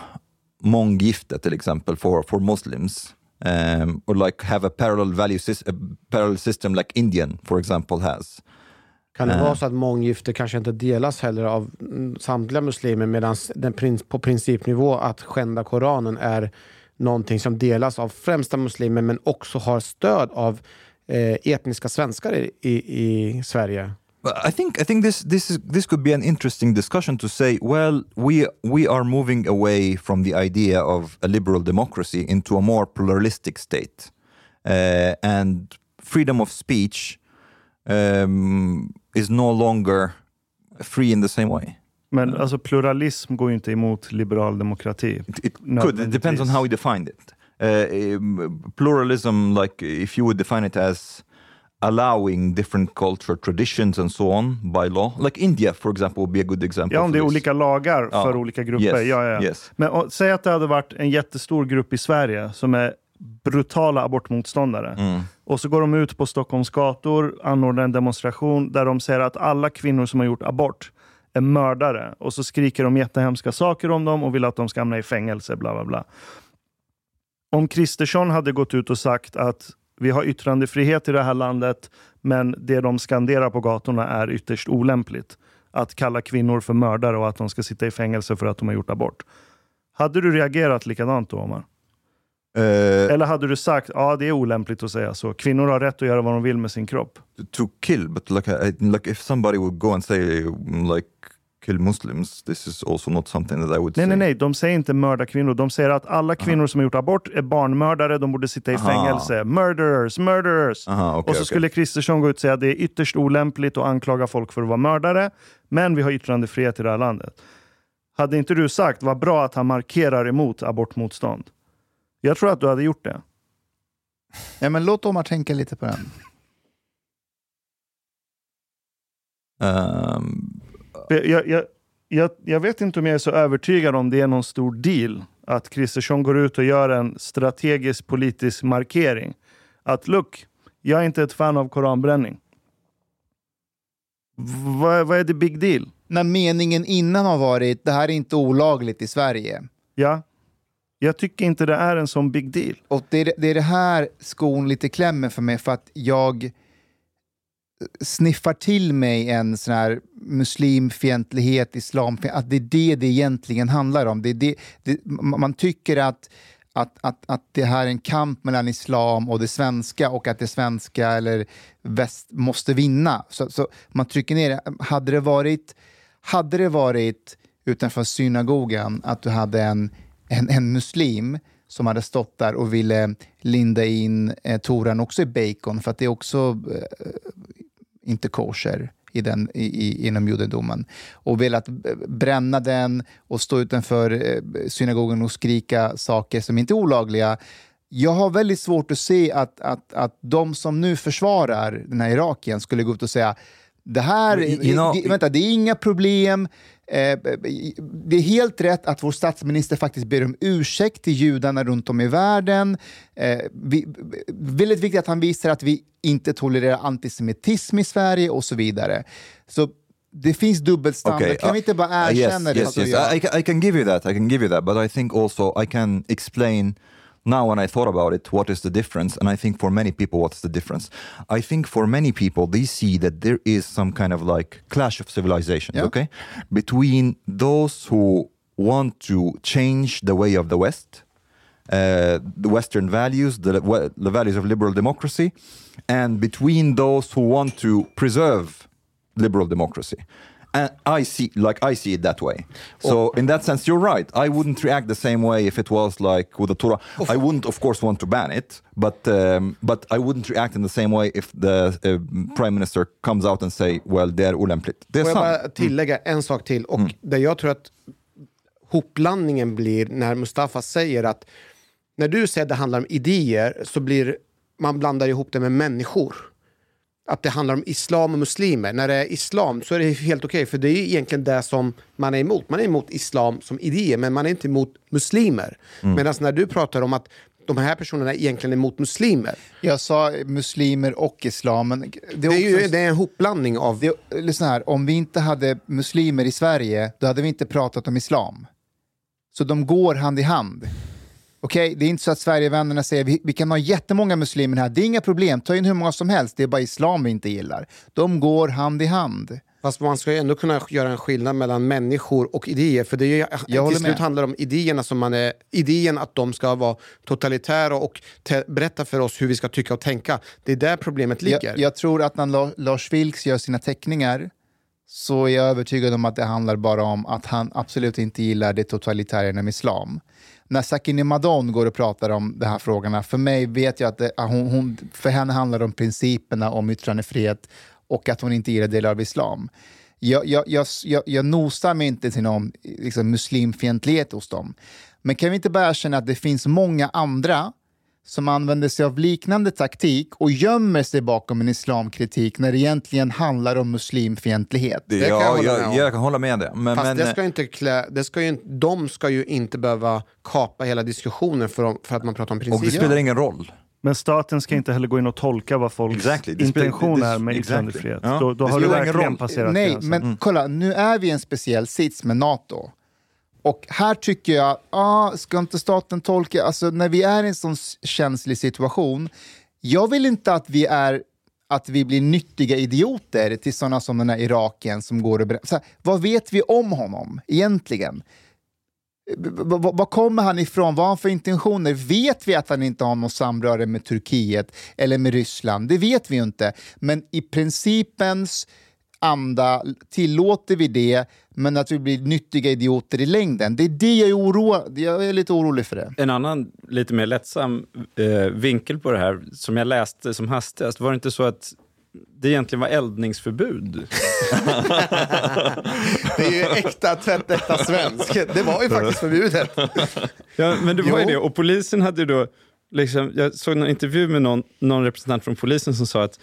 månggifte till exempel for, for Muslims. Um, or like have a parallel value a parallel system like Indian, for example, has. Kan det Eh. vara så att månggifte kanske inte delas heller av mm, samtliga muslimer medan den prins, på principnivå att skända Koranen är någonting som delas av främsta muslimer men också har stöd av eh, etniska svenskar i, i, i Sverige? I think I think this this is this could be an interesting discussion to say. Well, we we are moving away from the idea of a liberal democracy into a more pluralistic state, uh, and freedom of speech um, is no longer free in the same way. Men alltså pluralism går ju inte emot liberal demokrati. It, it could. It depends on how you define it. Uh, um, pluralism, like if you would define it as allowing different culture traditions and so on by law, like India, for example, would be a good example. Ja, om det är this. olika lagar Ja. för olika grupper. Yes, Ja, ja. yes. Men och, säg att det hade varit en jättestor grupp i Sverige som är brutala abortmotståndare. Mm. Och så går de ut på Stockholms gator, anordnar en demonstration där de säger att alla kvinnor som har gjort abort är mördare. Och så skriker de jättehemska saker om dem och vill att de ska hamna i fängelse. Bla, bla, bla. Om Kristersson hade gått ut och sagt att vi har yttrandefrihet i det här landet, men det de skanderar på gatorna är ytterst olämpligt. Att kalla kvinnor för mördare och att de ska sitta i fängelse för att de har gjort abort. Hade du reagerat likadant då, Omar? Uh, Eller hade du sagt ja det är olämpligt att säga så. Kvinnor har rätt att göra vad de vill med sin kropp. to kill, but like I, like if somebody would go and say like kill Muslims, this is also not something that I would Nej, say. nej, nej. De säger inte mörda kvinnor. De säger att alla kvinnor som har gjort abort är barnmördare. De borde sitta i Aha. fängelse. Murderers, murderers. Aha, okej, och så okej. skulle Kristersson gå ut och säga att det är ytterst olämpligt att anklaga folk för att vara mördare. Men vi har yttrandefrihet i det här landet. Hade inte du sagt vad bra att han markerar emot abortmotstånd? Jag tror att du hade gjort det. <laughs> Ja, men låt Omar tänka lite på den. Um, Jag, jag, jag, jag, vet inte om jag är så övertygad om det är någon stor deal att Kristersson går ut och gör en strategisk politisk markering. Att look, jag är inte ett fan av koranbränning. Vad vad är det big deal? När meningen innan har varit det här är inte olagligt i Sverige. Ja, jag tycker inte det är en sån big deal. Och det är, det är det här skon lite klämmer för mig för att jag sniffar till mig en sån här muslimfientlighet, islamfientlighet, att det är det det egentligen handlar om. Det är det, det, man tycker att, att, att, att det här är en kamp mellan islam och det svenska och att det svenska eller väst måste vinna. Så, så man trycker ner det. Hade det varit, hade det varit utanför synagogan att du hade en, en, en muslim som hade stått där och ville linda in eh, Toran också i bacon för att det är också eh, inte kosher i den, i, i, inom judendomen och velat bränna den och stå utanför eh, synagogan och skrika saker som inte är olagliga. Jag har väldigt svårt att se att, att, att de som nu försvarar den här Irakien skulle gå ut och säga det här, You know- vänta, det är inga problem. Eh, det är helt rätt att vår statsminister faktiskt ber om ursäkt till judarna runt om i världen. Eh, vi, väldigt viktigt att han visar att vi inte tolererar antisemitism i Sverige och så vidare. Så det finns dubbelstandard. kan vi inte bara uh, erkänna yes, det? Yes, yes. jag- I, I can give you that. I can give you that. But I think also I can explain now when I thought about it, what is the difference? And I think for many people, what's the difference? I think for many people, they see that there is some kind of like clash of civilizations, Yeah. okay? Between those who want to change the way of the West, uh, the Western values, the, the values of liberal democracy, and between those who want to preserve liberal democracy. I see, like I see it that way. So in that sense, you're right. I wouldn't react the same way if it was like with the Torah. I wouldn't, of course, want to ban it, but um, but I wouldn't react in the same way if the uh, prime minister comes out and say, "Well, det är olämpligt." Det är Får jag bara tillägga en sak till? Och där jag tror att hopblandningen blir när Mustafa säger att när du säger att det handlar om idéer så blir man blandar ihop det med människor. Att det handlar om islam och muslimer. När det är islam så är det helt okej, för det är egentligen det som man är emot. Man är emot islam som idé, men man är inte emot muslimer. Medan när du pratar om att de här personerna är egentligen emot muslimer. Jag sa muslimer och islam. Men det Det är, ju, det är en hopblandning av... det, lyssna här, om vi inte hade muslimer i Sverige, då hade vi inte pratat om islam. Så de går hand i hand. Okej, det är inte så att Sverigevännerna säger vi, vi kan ha jättemånga muslimer här, det är inga problem, ta in hur många som helst, det är bara islam vi inte gillar. De går hand i hand. Fast man ska ju ändå kunna göra en skillnad mellan människor och idéer. För det är ju, Jag håller till slut med. handlar det om idéerna som man är, idén att de ska vara totalitära och te, berätta för oss hur vi ska tycka och tänka. Det är där problemet ligger. Jag, jag tror att när La- Lars Vilks gör sina teckningar så är jag övertygad om att det handlar bara om att han absolut inte gillar det totalitära inom islam. När Sakine Madon går och pratar om de här frågorna, för mig vet jag att det, hon, hon, för henne handlar det om principerna om yttrandefrihet och att hon inte gillar delar av islam. Jag, jag, jag, jag, jag nosar mig inte till någon liksom, muslimfientlighet hos dem. Men kan vi inte bara erkänna att det finns många andra som använder sig av liknande taktik och gömmer sig bakom en islamkritik när det egentligen handlar om muslimfientlighet. Det, kan jag ja, jag, om. jag kan hålla med det. Men, Fast men, det ska ju inte klä, det ska ju, inte- de ska ju inte behöva kapa hela diskussionen för, för att man pratar om och det principer. spelar ingen roll. Men staten ska inte heller gå in och tolka vad folks Exactly. Det intention det- är med exactly. yttrandefrihet. Ja. Då, då Det har du spelar ingen verkligen roll. passerat Nej, gränsen. men kolla, nu är vi i en speciell sits med NATO. Och här tycker jag, ah, ska inte staten tolka, alltså när vi är i en sån känslig situation, jag vill inte att vi är att vi blir nyttiga idioter till sådana som den här Iraken som går och berättar. Här, Vad vet vi om honom egentligen? V- Var kommer han ifrån? Vad har han för intentioner? Vet vi att han inte har något samröre med Turkiet eller med Ryssland? Det vet vi ju inte. Men i principens anda tillåter vi det, men att vi blir nyttiga idioter i längden. Det är det jag är oroad Jag är lite orolig för det. En annan lite mer lättsam eh, vinkel på det här, som jag läste som hastigast, var det inte så att det egentligen var eldningsförbud? <laughs> Det är ju äkta, tvättäkta svensk. Det var ju faktiskt förbjudet. <laughs> Ja, men det var ju Jo. det. Och polisen hade ju då, liksom, jag såg en intervju med någon, någon representant från polisen som sa att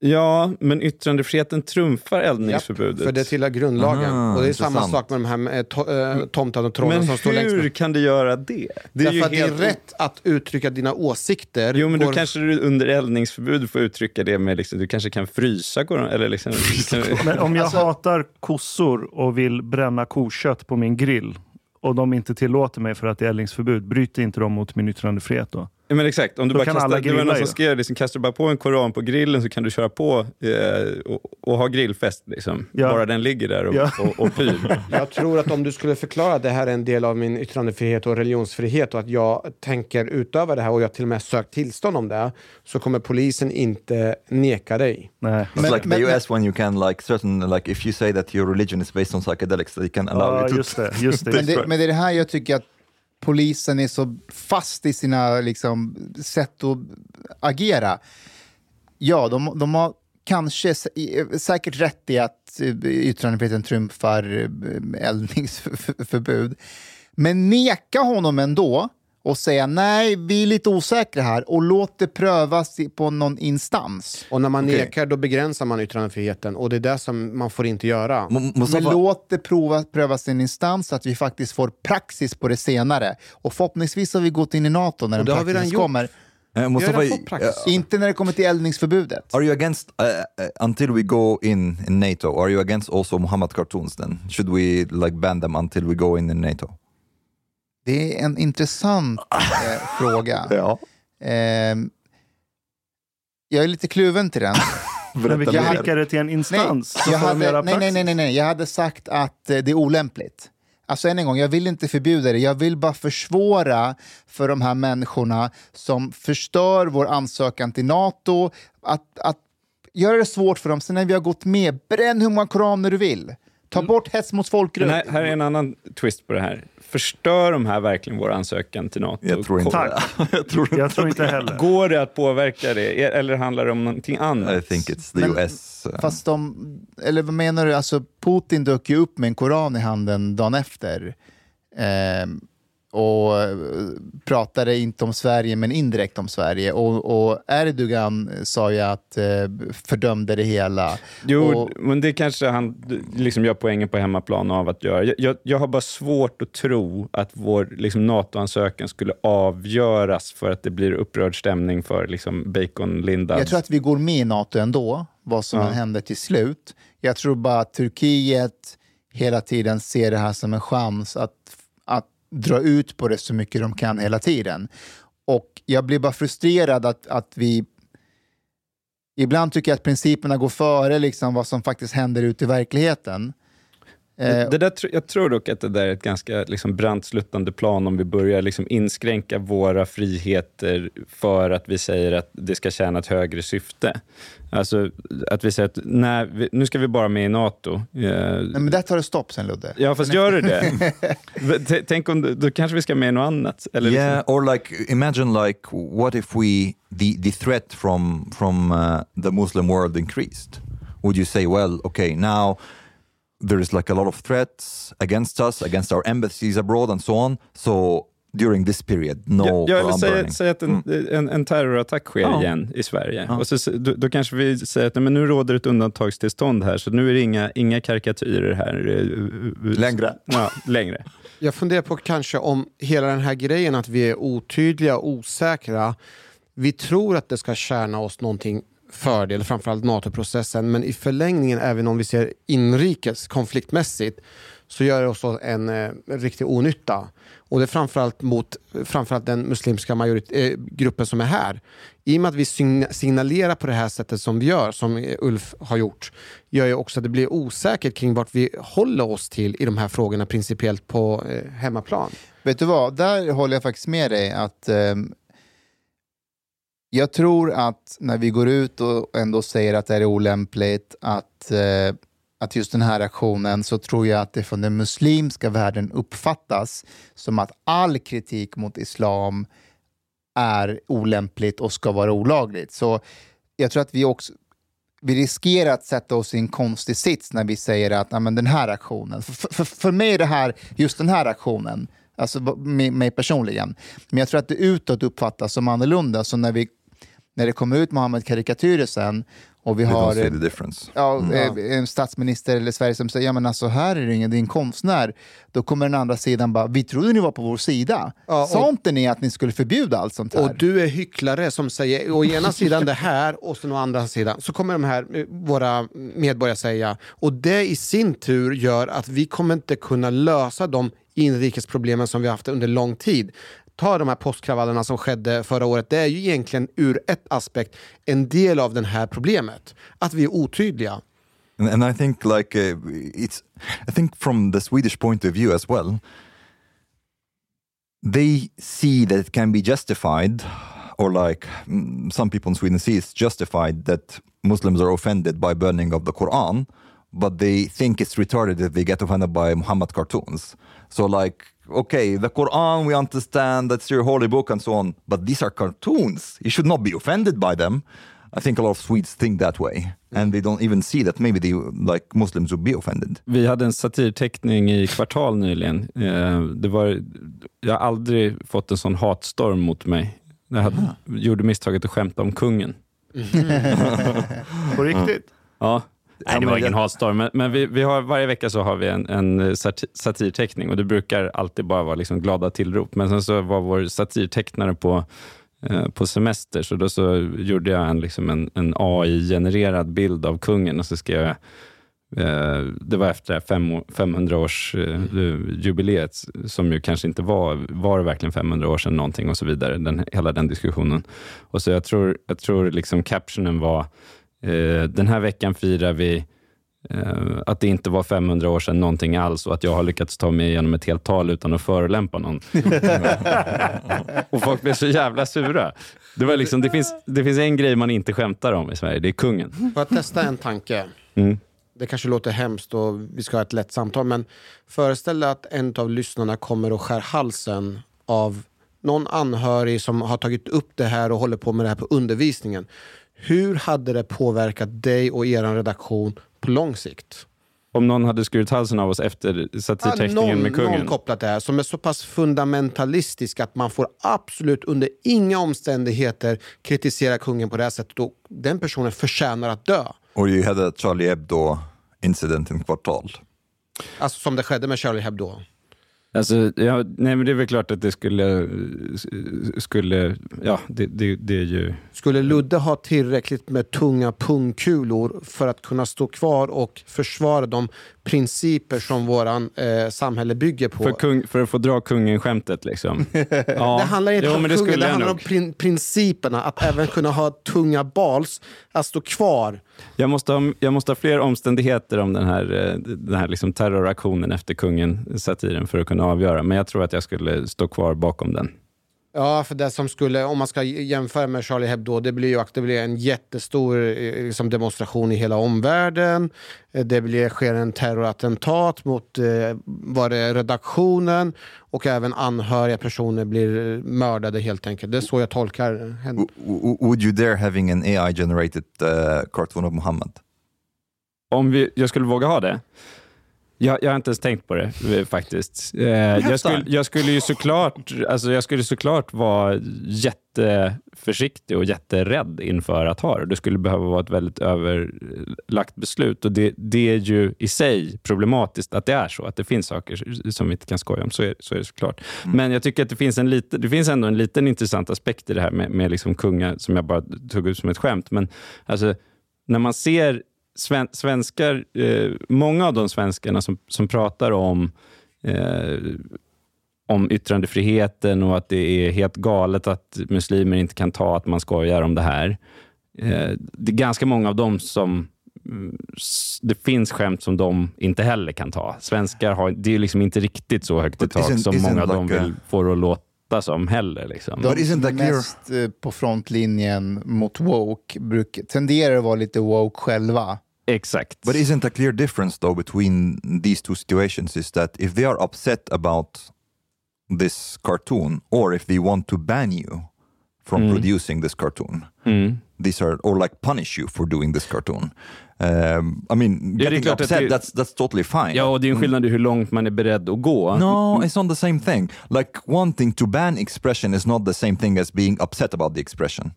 ja, men yttrandefriheten trumfar eldningsförbudet. För det tillhör grundlagen. Aha, och det är samma sak med de här med, to, äh, tomtarna och trollen men som står längst hur fram. kan det göra det? Det Därför att helt- det är rätt att uttrycka dina åsikter. Jo, men då Går- kanske du under eldningsförbud får uttrycka det med, liksom, du kanske kan frysa koran, eller liksom, <laughs> Men om jag Alltså- hatar kossor och vill bränna kokött på min grill och de inte tillåter mig för att det är eldningsförbud, bryter inte de mot min yttrandefrihet då? Ja, men exakt, om du Då bara kan kastar, alla det var någon som skrev liksom, kastar du bara på en koran på grillen så kan du köra på eh, och, och ha grillfest. Liksom. Ja. Bara den ligger där och, Ja. och, och pyr. <laughs> Jag tror att om du skulle förklara att det här är en del av min yttrandefrihet och religionsfrihet och att jag tänker utöva det här och jag till och med sökt tillstånd om det så kommer polisen inte neka dig. Nej. It's Men- like men- the US when you can like certain like if you say that your religion is based on psychedelics, they can allow Ja, you to. just det. Just det. Men det, men det är det här jag tycker att polisen är så fast i sina liksom, sätt att agera. Ja, de, de har kanske säkert rätt i att eh, yttrandefriheten trumfar eh, eldningsförbud. Men neka honom ändå och säga nej, vi är lite osäkra här och låt det prövas på någon instans. Och när man Okej. nekar då begränsar man yttrandefriheten och det är det som man får inte göra. M- Men låt det prova, prövas i en instans så att vi faktiskt får praxis på det senare. Och förhoppningsvis har vi gått in i NATO när Och den praxisen gjort. kommer. uh, Mustafa, uh, Inte när det kommer till eldningsförbudet. are you against uh, until we go in in NATO? Are you against also Muhammad cartoons? Then should we like ban them until we go in in NATO? Det är en intressant eh, fråga. <laughs> Ja. Ehm, jag är lite kluven till den. <laughs> Men vi kan skicka det till en Nej, instans. så jag hade, nej, nej, nej, nej, nej, jag hade sagt att eh, det är olämpligt. Alltså än en gång, jag vill inte förbjuda det. Jag vill bara försvåra för de här människorna som förstör vår ansökan till NATO. Att, att göra det svårt för dem. Sen när vi har gått med, bränn hur många koraner du vill. Ta bort hets mot folkgrupp. Här, här är en annan twist på det här. Förstör de här verkligen vår ansökan till NATO? Jag tror inte <laughs> jag tror Jag tror inte heller. Går det att påverka det? E- Eller handlar det om någonting annat? I think it's the Men- US. uh, Fast de, eller vad menar du? Alltså Putin dök ju upp med en koran i handen dagen efter. Ehm, och eh, pratade inte om Sverige men indirekt om Sverige. Och, och Erdogan sa ju att eh, fördömde det hela. Jo, och, men det kanske han liksom gör poängen på hemmaplan av att göra. Jag, jag, jag har bara svårt att tro att vår liksom, NATO-ansökan skulle avgöras för att det blir upprörd stämning för liksom, bacon-lindad. jag tror att vi går med i NATO ändå, vad som Ja. än händer till slut. Jag tror bara att Turkiet hela tiden ser det här som en chans att dra ut på det så mycket de kan hela tiden. Och jag blir bara frustrerad att, att vi... Ibland tycker jag att principerna går före liksom vad som faktiskt händer ute i verkligheten. Eh, Det, det där, jag tror dock att det där är ett ganska liksom, brandsluttande plan om vi börjar liksom, inskränka våra friheter för att vi säger att det ska tjäna ett högre syfte. Alltså att vi säger att nej, vi, nu ska vi bara med i NATO. Eh, Nej, men där tar det stopp sen Ludde. Ja, fast gör du det? <laughs> T- Tänk om, då kanske vi ska med i något annat? Eller yeah, liksom, or like imagine like what if we the the threat from from uh, the Muslim world increased? Would you say, well, okay, now there is like a lot of threats against us, against our embassies abroad, and so on. So during this period, no ja, ja, säg, burning. säg att en, en, en terrorattack sker Ja. igen i Sverige. Ja. Och så, då, då kanske vi säger att men nu råder ett undantagstillstånd här, så nu är det inga, inga karikatyrer här. eh, eh, Längre. Ja, längre. <laughs> Jag funderar på kanske om hela den här grejen att vi är otydliga och osäkra. Vi tror att det ska tjäna oss någonting fördel, framförallt NATO-processen, men i förlängningen, även om vi ser inrikes konfliktmässigt, så gör det oss en eh, riktig onytta. Och det är framförallt mot framförallt den muslimska majorit- eh, gruppen som är här. I och med att vi signalerar på det här sättet som vi gör, som Ulf har gjort, gör ju också att det blir osäkert kring vart vi håller oss till i de här frågorna principiellt på eh, hemmaplan. Vet du vad, där håller jag faktiskt med dig. att eh, jag tror att när vi går ut och ändå säger att det är olämpligt, att, eh, att just den här aktionen, så tror jag att det från den muslimska världen uppfattas som att all kritik mot islam är olämpligt och ska vara olagligt. Så jag tror att vi också vi riskerar att sätta oss i en konstig sits när vi säger att men den här aktionen, för, för, för mig är det här, just den här aktionen, alltså mig, mig personligen, men jag tror att det utåt uppfattas som annorlunda. Så när, vi, när det kommer ut Mohammed-karikatyrer sen och vi har difference. ja, eh, en statsminister eller Sverige som säger ja men alltså här är det ingen, det är en konstnär. Då kommer den andra sidan bara, vi trodde ni var på vår sida. Ja, Sa inte ni att ni skulle förbjuda allt sånt här? Och du är hycklare som säger å ena sidan det här och sen å andra sidan så kommer de här eh, våra medborgare säga och det i sin tur gör att vi kommer inte kunna lösa de inrikesproblemen som vi har haft under lång tid. ta de här påskkravallerna som skedde förra året, det är ju egentligen ur ett aspekt en del av det här problemet. Att vi är otydliga. And, and I think like uh, it's I think from the Swedish point of view as well, they see that it can be justified, or like mm, some people in Sweden see it's justified that Muslims are offended by burning of the Quran, but they think it's retarded if they get offended by Muhammad cartoons. So like, okay, the Quran we understand that's your holy book and so on, but these are cartoons. You should not be offended by them. I think a lot of Swedes think that way, and they don't even see that maybe they like Muslims would be offended. Vi hade en satirteckning i Kvartal nyligen. Eh, Det var, jag har aldrig fått en sån hatstorm mot mig. Jag hade, gjorde misstaget att skämta om kungen. <laughs> På riktigt? Ja. Nej, det var ingen hatstorm, men, men vi, vi har, varje vecka så har vi en, en sati- satirteckning och det brukar alltid bara vara liksom glada tillrop. Men sen så var vår satirtecknare på, eh, på semester, så då så gjorde jag en, liksom en, en AI-genererad bild av kungen och så skrev jag eh, det var efter 500-års-jubileet, som ju kanske inte var, var det verkligen 500 år sedan någonting och så vidare, den, hela den diskussionen. Och så jag tror, jag tror liksom captionen var, eh, den här veckan firar vi eh, att det inte var 500 år sedan någonting alls och att jag har lyckats ta mig igenom ett helt tal utan att förolämpa någon. <laughs> och folk blev så jävla sura. Det, var liksom, det, finns, det finns en grej man inte skämtar om i Sverige, det är kungen. Får jag testa en tanke? Mm. Det kanske låter hemskt och vi ska ha ett lätt samtal, men föreställ dig att en av lyssnarna kommer och skär halsen av någon anhörig som har tagit upp det här och håller på med det här på undervisningen. Hur hade det påverkat dig och er redaktion på lång sikt? Om någon hade skurit halsen av oss efter satirteckningen någon, med kungen. någon kopplat det här som är så pass fundamentalistisk att man får absolut under inga omständigheter kritisera kungen på det här sättet. Och den personen förtjänar att dö. Or you had a Charlie Hebdo incident in Kvartal. Alltså som det skedde med Charlie Hebdo. Alltså, ja, nej, men det är väl klart att det skulle... skulle ja, det, det, det är ju... Skulle Ludde ha tillräckligt med tunga pungkulor för att kunna stå kvar och försvara de principer som våran eh, samhälle bygger på? För, kung, för att få dra kungen-skämtet liksom. <laughs> Ja. Det handlar inte jo, om det kungen, det jag handlar om prin principerna. Att även kunna ha tunga bals, att stå kvar. Jag måste, ha, jag måste ha fler omständigheter om den här, eh, den här liksom terroraktionen efter kungen-satiren för att kunna avgöra. Men jag tror att jag skulle stå kvar bakom den. Ja, för det som skulle, om man ska jämföra med Charlie Hebdo, det blir ju att det blir en jättestor eh, liksom, demonstration i hela omvärlden. Eh, Det blir, sker en terrorattentat mot eh, var det redaktionen och även anhöriga personer blir mördade helt enkelt. Det är så jag tolkar henne. Would you dare having an AI generated uh, cartoon of Muhammad? Om vi, jag skulle våga ha det? Jag, jag har inte ens tänkt på det eh, faktiskt. Eh, jag, skulle, jag, skulle ju såklart, alltså jag skulle såklart vara jätteförsiktig och jätterädd inför att ha det. Det skulle behöva vara ett väldigt överlagt beslut och det, det är ju i sig problematiskt att det är så, att det finns saker som vi inte kan skoja om. Så är, så är det såklart. Men jag tycker att det finns, en lite, det finns ändå en liten intressant aspekt i det här med, med liksom kungar som jag bara tog ut som ett skämt. Men alltså, när man ser sven, svenskar, eh, många av de svenskarna som, som pratar om eh, om yttrandefriheten och att det är helt galet att muslimer inte kan ta att man skojar om det här. Eh, det är ganska många av dem som mm, det finns skämt som de inte heller kan ta. Svenskar har, det är liksom inte riktigt så högt i tak som många av dem like vill få det att låta som heller. Liksom. De isn't mest eh, på frontlinjen mot woke bruk, tenderar att vara lite woke själva. Exakt. But isn't a clear difference though between these two situations is that if they are upset about this cartoon or if they want to ban you from producing this cartoon, Mm. these are or like punish you for doing this cartoon. Um, I mean, det getting upset, det- that's, that's totally fine. Ja, och det är en skillnad i hur långt man är beredd att gå. No, it's not the same thing. Like wanting to ban expression is not the same thing as being upset about the expression.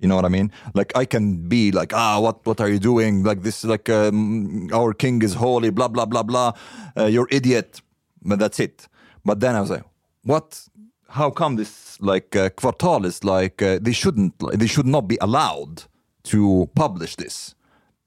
You know what I mean? Like I can be like, ah, what what are you doing? Like this, like um, our king is holy, blah blah blah blah. Uh, you're idiot, but that's it. But then I was like, what? How come this like uh, Kvartal is like uh, they shouldn't they should not be allowed to publish this?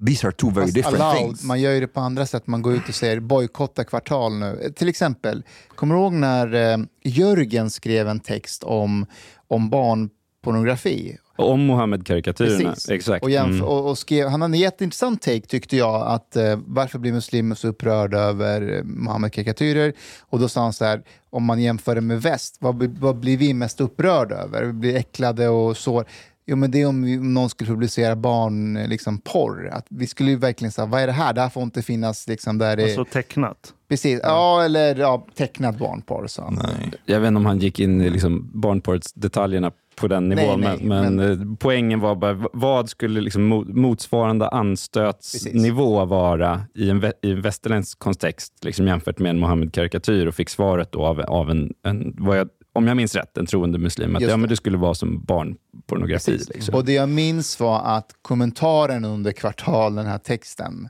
these are two very Fast different allowed, things. Man gör ju det på andra sätt. Man går ut och säger bojkotta kvartal nu. Eh, Till exempel, kommer du ihåg när eh, Jörgen skrev en text om, om barnpornografi? Om Mohammed-karikatyrerna. Exakt. Och jämf- Mm. och, och skrev, han hade en jätteintressant take tyckte jag, att eh, varför blir muslimer så upprörda över eh, Muhammed-karikatyrer? Och då sa han så här, om man jämför det med väst, vad, blir- vad blir vi mest upprörda över? Vi blir äcklade och så. Jo, men det är om, vi- om någon skulle publicera barn, eh, liksom porr. Att vi skulle ju verkligen säga, vad är det här? Det här får inte finnas liksom där det... Alltså tecknat. Precis, ja, eller ja, tecknad barnporr, han. Nej. Jag vet inte om han gick in i liksom barnporrsdetaljerna på den Nej, nivån, nej, men, men, men- eh, poängen var bara, vad skulle liksom mo- motsvarande anstötsnivå vara i en, vä- i en västerländsk kontext liksom jämfört med en Mohammed-karikatyr och fick svaret då av, av en, en jag, om jag minns rätt, en troende muslim, att Just ja, men det. det skulle vara som barnpornografi. Precis. Liksom. Och det jag minns var att kommentaren under kvartal, den här texten,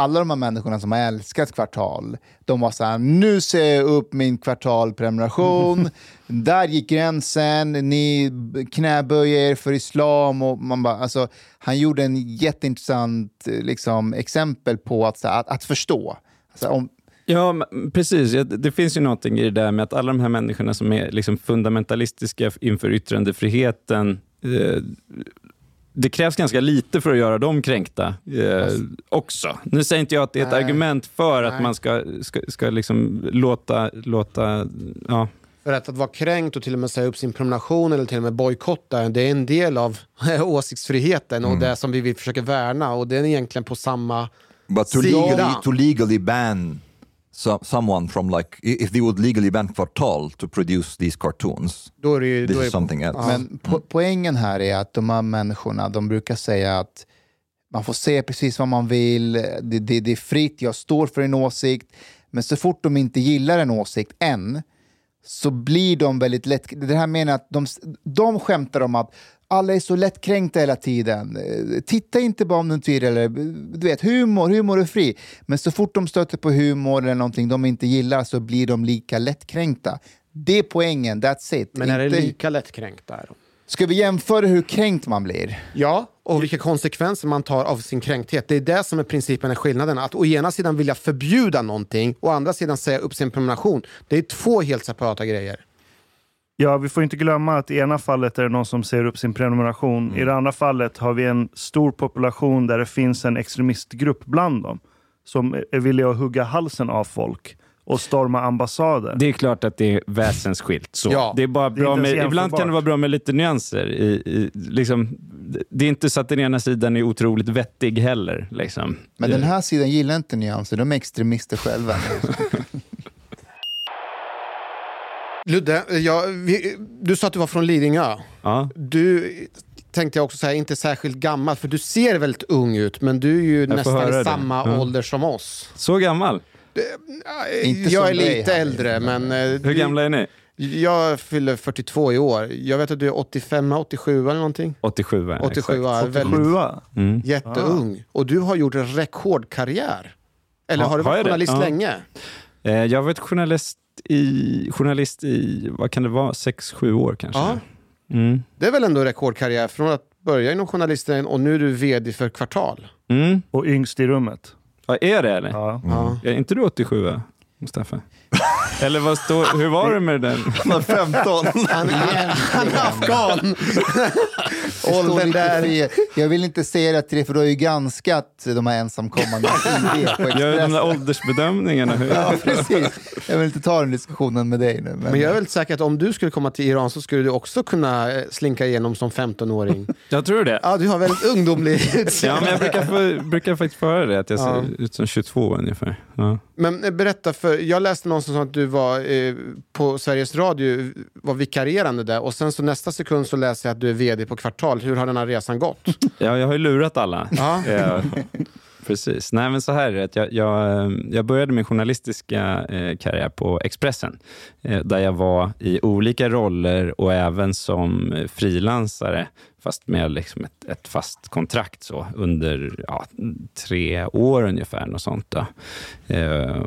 alla de här människorna som har älskat kvartal, de var så här, nu ser jag upp min kvartalprenumeration, <laughs> där gick gränsen, ni knäböjer er för islam. Och man bara, alltså, han gjorde en jätteintressant eh, liksom, exempel på att, här, att, att förstå. Alltså, om, Ja, precis. Det finns ju någonting i det där med att alla de här människorna som är liksom fundamentalistiska inför yttrandefriheten, eh, det krävs ganska lite för att göra dem kränkta eh, också. Nu säger inte jag att det är ett Nej. argument för att Nej. man ska, ska, ska liksom låta, låta ja, För att, att vara kränkt och till och med säga upp sin prenumeration eller till och med bojkotta, det är en del av <laughs> åsiktsfriheten och det som vi vill försöka värna och det är egentligen på samma... But to Sida. legally, to legally ban so, someone from like, if they would legally ban Kvartal to produce these cartoons, Då är det ju... this Då är, is something else. Men po poängen här är att de här människorna, de brukar säga att man får säga precis vad man vill, det, det, det är fritt, jag står för en åsikt. Men så fort de inte gillar en åsikt än, så blir de väldigt lätt... Det här menar att de, de skämtar om att alla är så lättkränkta hela tiden. Eh, Titta inte bara om du inte vill, eller du vet, humor, humor är fri. Men så fort de stöter på humor eller någonting de inte gillar så blir de lika lättkränkta. Det är poängen, that's it. men är det Inte- lika lättkränkt där? Ska vi jämföra hur kränkt man blir? Ja, och vilka konsekvenser man tar av sin kränkthet. Det är det som är principen är skillnaden. Att å ena sidan vilja förbjuda någonting, å andra sidan säga upp sin prenumeration. Det är två helt separata grejer. Ja, vi får inte glömma att i ena fallet är det någon som säger upp sin prenumeration. I det andra fallet har vi en stor population där det finns en extremistgrupp bland dem som är villiga att hugga halsen av folk och storma ambassader. Det är klart att det är väsensskilt. Så. Ja. det är bara Det är bra inte ens med, ibland kan det vara bra med lite nyanser. I, i, liksom, det är inte så att den ena sidan är otroligt vettig heller. Liksom. Men den här sidan gillar inte nyanser, de är extremister själva. <laughs> Ludde, ja, vi, du sa att du var från Lidingö. Ja. Du tänkte jag också säga, inte särskilt gammal, för du ser väldigt ung ut, men du är ju nästan i det. samma Ja. ålder som oss. Så gammal? Inte jag är lite äldre, men... eh, Hur du- gamla är ni? Jag fyller 42 i år. Jag vet att du är 85, 87 eller någonting. 87 är 87 exakt. är väldigt 87 Mm. jätteung. Och du har gjort en rekordkarriär. Eller Ha- har du har varit jag det? journalist Ja. länge? Eh, Jag har varit journalist i, journalist i, vad kan det vara, 6-7 år kanske. Ja. Mm. Det är väl ändå rekordkarriär från att börja inom journalisten och nu är du vd för Kvartal. Mm. och yngst i rummet. Ja, är det eller? Ja. Ja. Är inte du 87 va, Mustafa? <laughs> eller vad står, hur var det med den? 15! Han, är- han är afghan! <laughs> Står Åldern där. fri. Jag vill inte säga det till dig, för du har ju granskat de här ensamkommande <laughs> ID på Gör de där åldersbedömningarna. Hur? Ja, precis. Jag vill inte ta den diskussionen med dig nu. Men, Men jag är väldigt säker att om du skulle komma till Iran så skulle du också kunna eh, slinka igenom som 15-åring. <laughs> Jag tror det. Ja, du har väldigt ungdomlig <laughs> Ja, utseende. men jag brukar, få, brukar faktiskt få höra det, att jag ser Ja. ut som 22 ungefär. Ja. Men eh, berätta, för jag läste någonstans att du var eh, på Sveriges Radio, var vikarierande där och sen så nästa sekund så läser jag att du är vd på Kvartal. Hur har den här resan gått? <laughs> Ja, jag har ju lurat alla. Ja. Ja, <laughs> precis. Nej, men så här är det. Jag, jag, eh, jag började min journalistiska eh, karriär på Expressen, eh, där jag var i olika roller och även som eh, frilansare, fast med liksom ett, ett fast kontrakt så, under ja, tre år ungefär. Något sånt. Eh,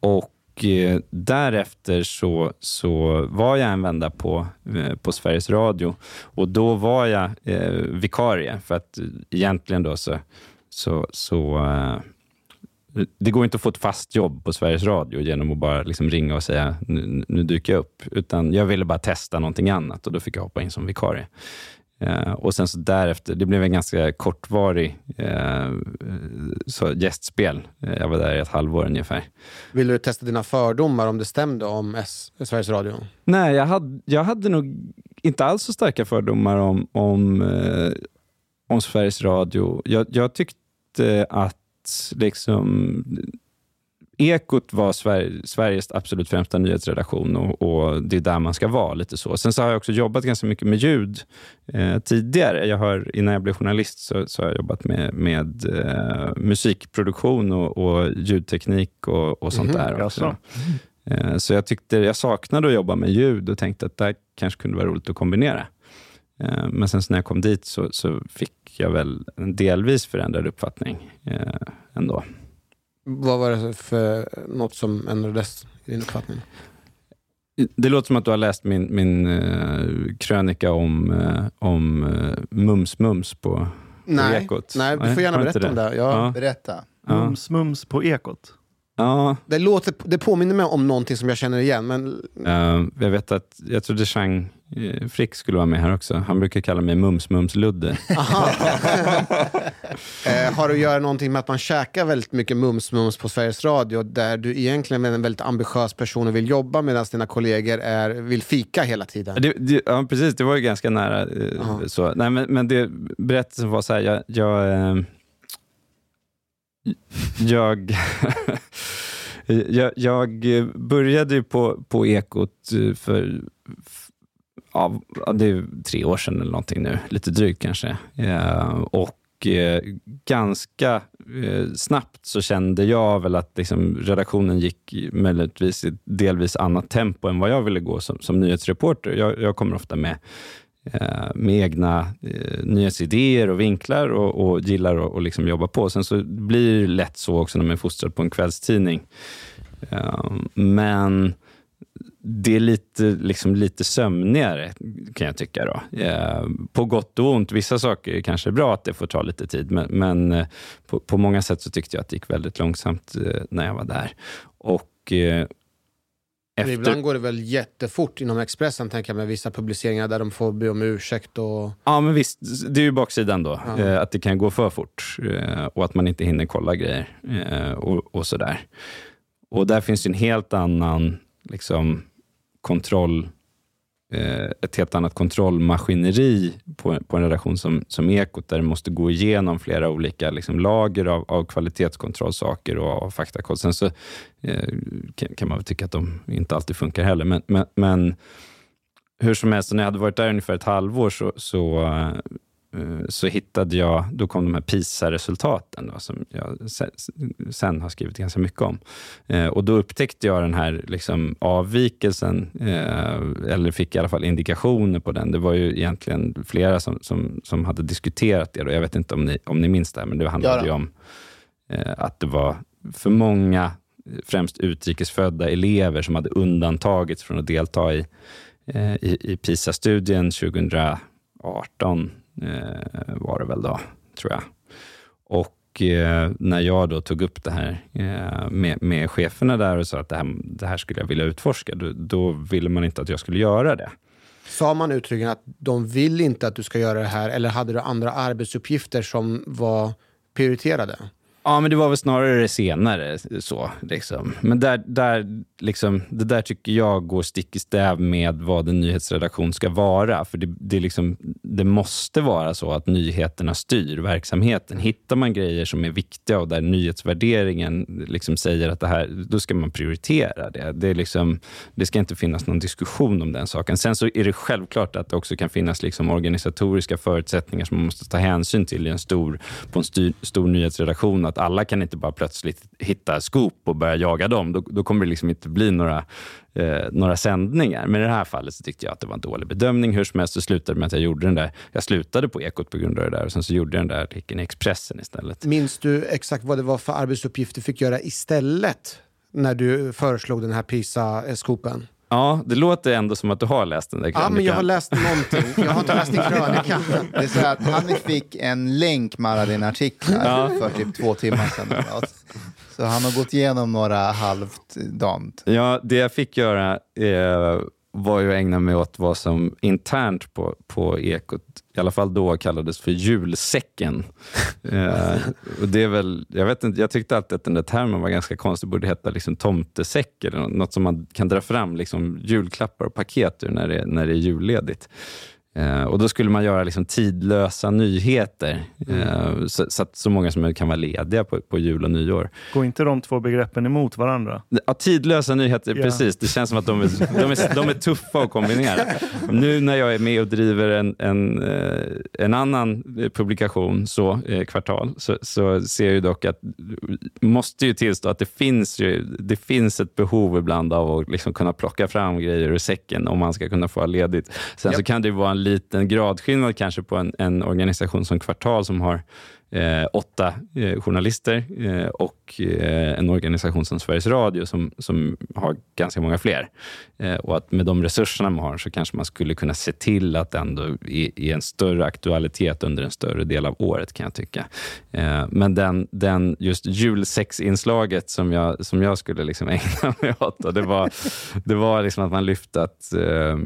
och eh, därefter så, så var jag en vända på, eh, på Sveriges Radio och då var jag eh, vikarie för att eh, egentligen då så så, så eh, det går inte att få ett fast jobb på Sveriges Radio genom att bara liksom ringa och säga nu, nu dyker jag upp. Utan jag ville bara testa någonting annat och då fick jag hoppa in som vikarie. Eh, och sen så därefter, det blev en ganska kortvarig eh, så gästspel. Eh, jag var där i ett halvår ungefär. Vill du testa dina fördomar om det stämde om S Sveriges Radio? Nej, jag hade, jag hade nog inte alls så starka fördomar om, om, eh, om Sveriges Radio. Jag, jag tyckte att liksom Ekot var Sver Sveriges absolut främsta nyhetsredaktion och, och, det är där man ska vara. lite så. Sen så har jag också jobbat ganska mycket med ljud eh, tidigare. Jag har, innan jag blev journalist så, så har jag jobbat med, med eh, musikproduktion och, och, ljudteknik och, och sånt Mhm, där. Också. Eh, så jag tyckte jag saknade att jobba med ljud och tänkte att det kanske kunde vara roligt att kombinera. Eh, men sen så när jag kom dit så, så fick jag väl en delvis förändrad uppfattning eh, ändå. Vad var det för något som ändrades i din uppfattning? Det låter som att du har läst min, min eh, krönika om, eh, om eh, Mums Mums på, på Nej, Ekot. nej, du får gärna berätta om det. Ja. Berätta. Ja. Mums mums på Ekot. Ja, Det, låter, det påminner mig om någonting som jag känner igen, men jag vet att, jag trodde Chang eh, Frick skulle vara med här också. Han brukar kalla mig Mums Mums Ludde. Aha. <laughs> eh, har det att göra någonting med att man käkar väldigt mycket mums-mums på Sveriges Radio där du egentligen är en väldigt ambitiös person och vill jobba medan dina kollegor är, vill fika hela tiden? Det, det, ja, precis. Det var ju ganska nära. Eh, så. Nej, men, men det, berättelsen var så här, jag... Jag, eh, jag, <laughs> jag, jag började ju på, på Ekot eh, för f- ja, det är tre år sedan eller någonting nu, lite drygt kanske. Eh, och eh, ganska eh, snabbt så kände jag väl att liksom, redaktionen gick möjligtvis i ett delvis annat tempo än vad jag ville gå som, som nyhetsreporter. Jag, jag kommer ofta med eh, med egna eh, nyhetsidéer och vinklar och, och gillar att och liksom jobba på. Sen så blir det lätt så också när man är fostrad på en kvällstidning. Eh, men det är lite, liksom lite sömnigare kan jag tycka. Då. Eh, på gott och ont. Vissa saker kanske är bra att det får ta lite tid, men, men eh, på, på många sätt så tyckte jag att det gick väldigt långsamt eh, när jag var där. Och eh, För Ibland går det väl jättefort inom Expressen, tänker jag, med vissa publiceringar där de får be om ursäkt och... Ja, men visst. Det är ju baksidan då. Ja. Eh, att det kan gå för fort eh, och att man inte hinner kolla grejer och, och sådär. Och där finns ju en helt annan liksom, kontroll, eh, ett helt annat kontrollmaskineri på, på en redaktion som, som Ekot, där det måste gå igenom flera olika liksom, lager av, av kvalitetskontrollsaker och av faktakoll. Sen så eh, kan, kan man väl tycka att de inte alltid funkar heller, men, men, men hur som helst, när jag hade varit där ungefär ett halvår så, så, eh, så hittade jag, då kom de här PISA-resultaten då, som jag sen, har skrivit ganska mycket om. Eh, och då upptäckte jag den här liksom, avvikelsen, eh, eller fick i alla fall indikationer på den. Det var ju egentligen flera som, som, som hade diskuterat det. Och jag vet inte om ni, om ni minns det, här, men det handlade Ja då. ju om eh, att det var för många, främst utrikesfödda elever som hade undantagits från att delta i eh, i, i PISA-studien 2018 eh, var det väl då, tror jag. Och eh, när jag då tog upp det här eh, med, med cheferna där och sa att det här, det här skulle jag vilja utforska, då, då ville man inte att jag skulle göra det. Sa man uttryckligen att de vill inte att du ska göra det här eller hade du andra arbetsuppgifter som var prioriterade? Ja, men det var väl snarare senare. Så, liksom. Men där, där, liksom, det där tycker jag går stick i stäv med vad en nyhetsredaktion ska vara. För det, det, liksom, det måste vara så att nyheterna styr verksamheten. Hittar man grejer som är viktiga och där nyhetsvärderingen liksom säger att det här, då ska man prioritera det. Det, är liksom, det ska inte finnas någon diskussion om den saken. Sen så är det självklart att det också kan finnas liksom organisatoriska förutsättningar som man måste ta hänsyn till i en stor, på en styr, stor nyhetsredaktion. Att alla kan inte bara plötsligt hitta scoop och börja jaga dem. Då, då kommer det liksom inte bli några, eh, några sändningar. Men i det här fallet så tyckte jag att det var en dålig bedömning. Hur som helst så slutade med att jag gjorde den där. Jag slutade på Ekot på grund av det där och sen så gjorde jag den där artikeln i Expressen istället. Minns du exakt vad det var för arbetsuppgift du fick göra istället när du föreslog den här PISA-skopen? Ja, det låter ändå som att du har läst den där Ja, men jag har krönikan. läst någonting. Jag har inte läst din <laughs> krönika. Det är så att han fick en länk med alla dina artiklar Ja. för typ två timmar sedan. Så han har gått igenom några halvt dant. Ja, det jag fick göra eh, var ju att ägna mig åt vad som internt på, på Ekot, i alla fall då, kallades för julsäcken. <laughs> eh, och det är väl, jag, vet inte, jag tyckte alltid att den där termen var ganska konstig, borde heta liksom tomtesäck eller nå- något som man kan dra fram liksom julklappar och paket ur när det, när det är julledigt. Eh, och då skulle man göra liksom tidlösa nyheter, eh, så, så att så många som möjligt kan vara lediga på, på jul och nyår. Går inte de två begreppen emot varandra? Ja, tidlösa nyheter, Ja. precis. Det känns som att de är, de, är, de är tuffa att kombinera. <laughs> Nu när jag är med och driver en, en, eh, en annan eh, publikation, så, eh, kvartal, så, så ser jag dock att, måste ju tillstå att det finns, ju, det finns ett behov ibland av att liksom kunna plocka fram grejer ur säcken om man ska kunna få ledigt. Sen så Japp. kan det vara en liten gradskillnad kanske på en, en organisation som Kvartal som har eh, åtta eh, journalister eh, och eh, en organisation som Sveriges Radio som, som har ganska många fler. Eh, och att med de resurserna man har så kanske man skulle kunna se till att ändå i, i en större aktualitet under en större del av året kan jag tycka. Eh, men den, den just julsexinslaget som jag, som jag skulle liksom <laughs> ägna mig åt, det var, det var liksom att man lyfte att eh, att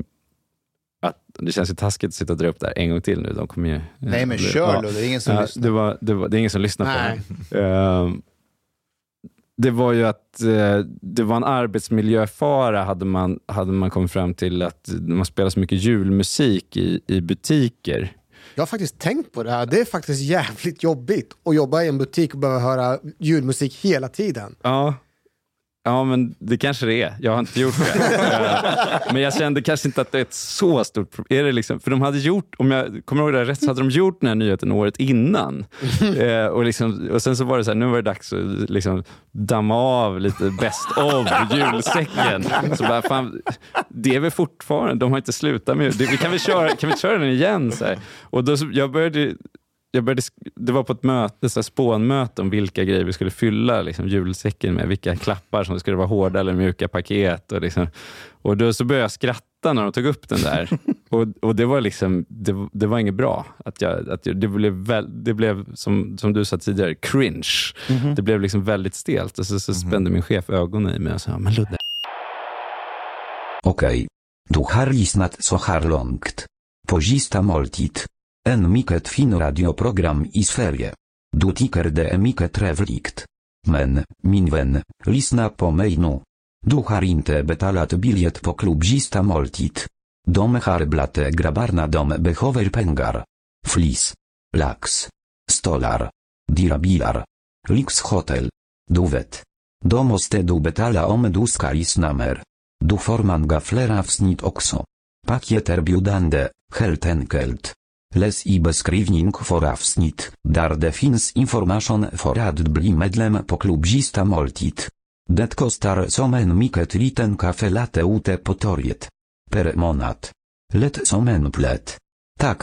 det känns ju taskigt att sitta och dra upp det här en gång till nu. De kommer ju, Nej, men det- kör då. Det är ingen som Ja, lyssnar. det, var, det, var, det är ingen som lyssnar Nej. på det. Ehm, det var ju att eh, det var en arbetsmiljöfara hade man, hade man kommit fram till att man spelar så mycket julmusik i, i butiker. Jag har faktiskt tänkt på det här. Det är faktiskt jävligt jobbigt att jobba i en butik och behöva höra julmusik hela tiden. Ja. Ja, men det kanske det är. Jag har inte gjort det. <laughs> Eh, men jag kände kanske inte att det är ett så stort problem. Är det liksom, för de hade gjort, om jag kommer ihåg det rätt, så hade de gjort den här nyheten året innan. <laughs> Eh, och, liksom, och sen så var det så här, nu var det dags att liksom damma av lite best of julsäcken. Så bara, fan, det är väl fortfarande, de har inte slutat med det. Vi kan väl köra, kan vi köra den igen? Så här. Och då, jag började jag började, det var på ett möte, så här spånmöte om vilka grejer vi skulle fylla liksom, julsäcken med. Vilka klappar som skulle vara hårda eller mjuka paket. Och, liksom. och då så började jag skratta när de tog upp den där. <laughs> och, och det var liksom, det, det var inget bra. Att jag, att jag, det blev, väl, det blev som, som du sa tidigare, cringe. Det blev liksom väldigt stelt. Och så, så spände min chef ögonen i mig och sa, men Ludde, Okej. Du har lyssnat så här långt. På sista måltid. En mycket fin radioprogram i Sverige. Du tycker det är mycket trevligt. Men, min vän, lyssna på mig nu. Du har inte betalat biljett på klubb sista måltid. De har blate grabbarna de behöver pengar. Flis. Lax. Stolar. Dyra bilar. Lyxhotel. Du vet. Då måste du betala om du ska lyssna mer. Du får många fler avsnitt också. Paket erbjudande, helt enkelt. Läs i beskrivning för avsnitt, där det finns information för att bli medlem på klubb Sista Måltid. Det kostar som en mycket liten kaffe latte ute på torget. Per månad. Lätt som en plätt. Tack,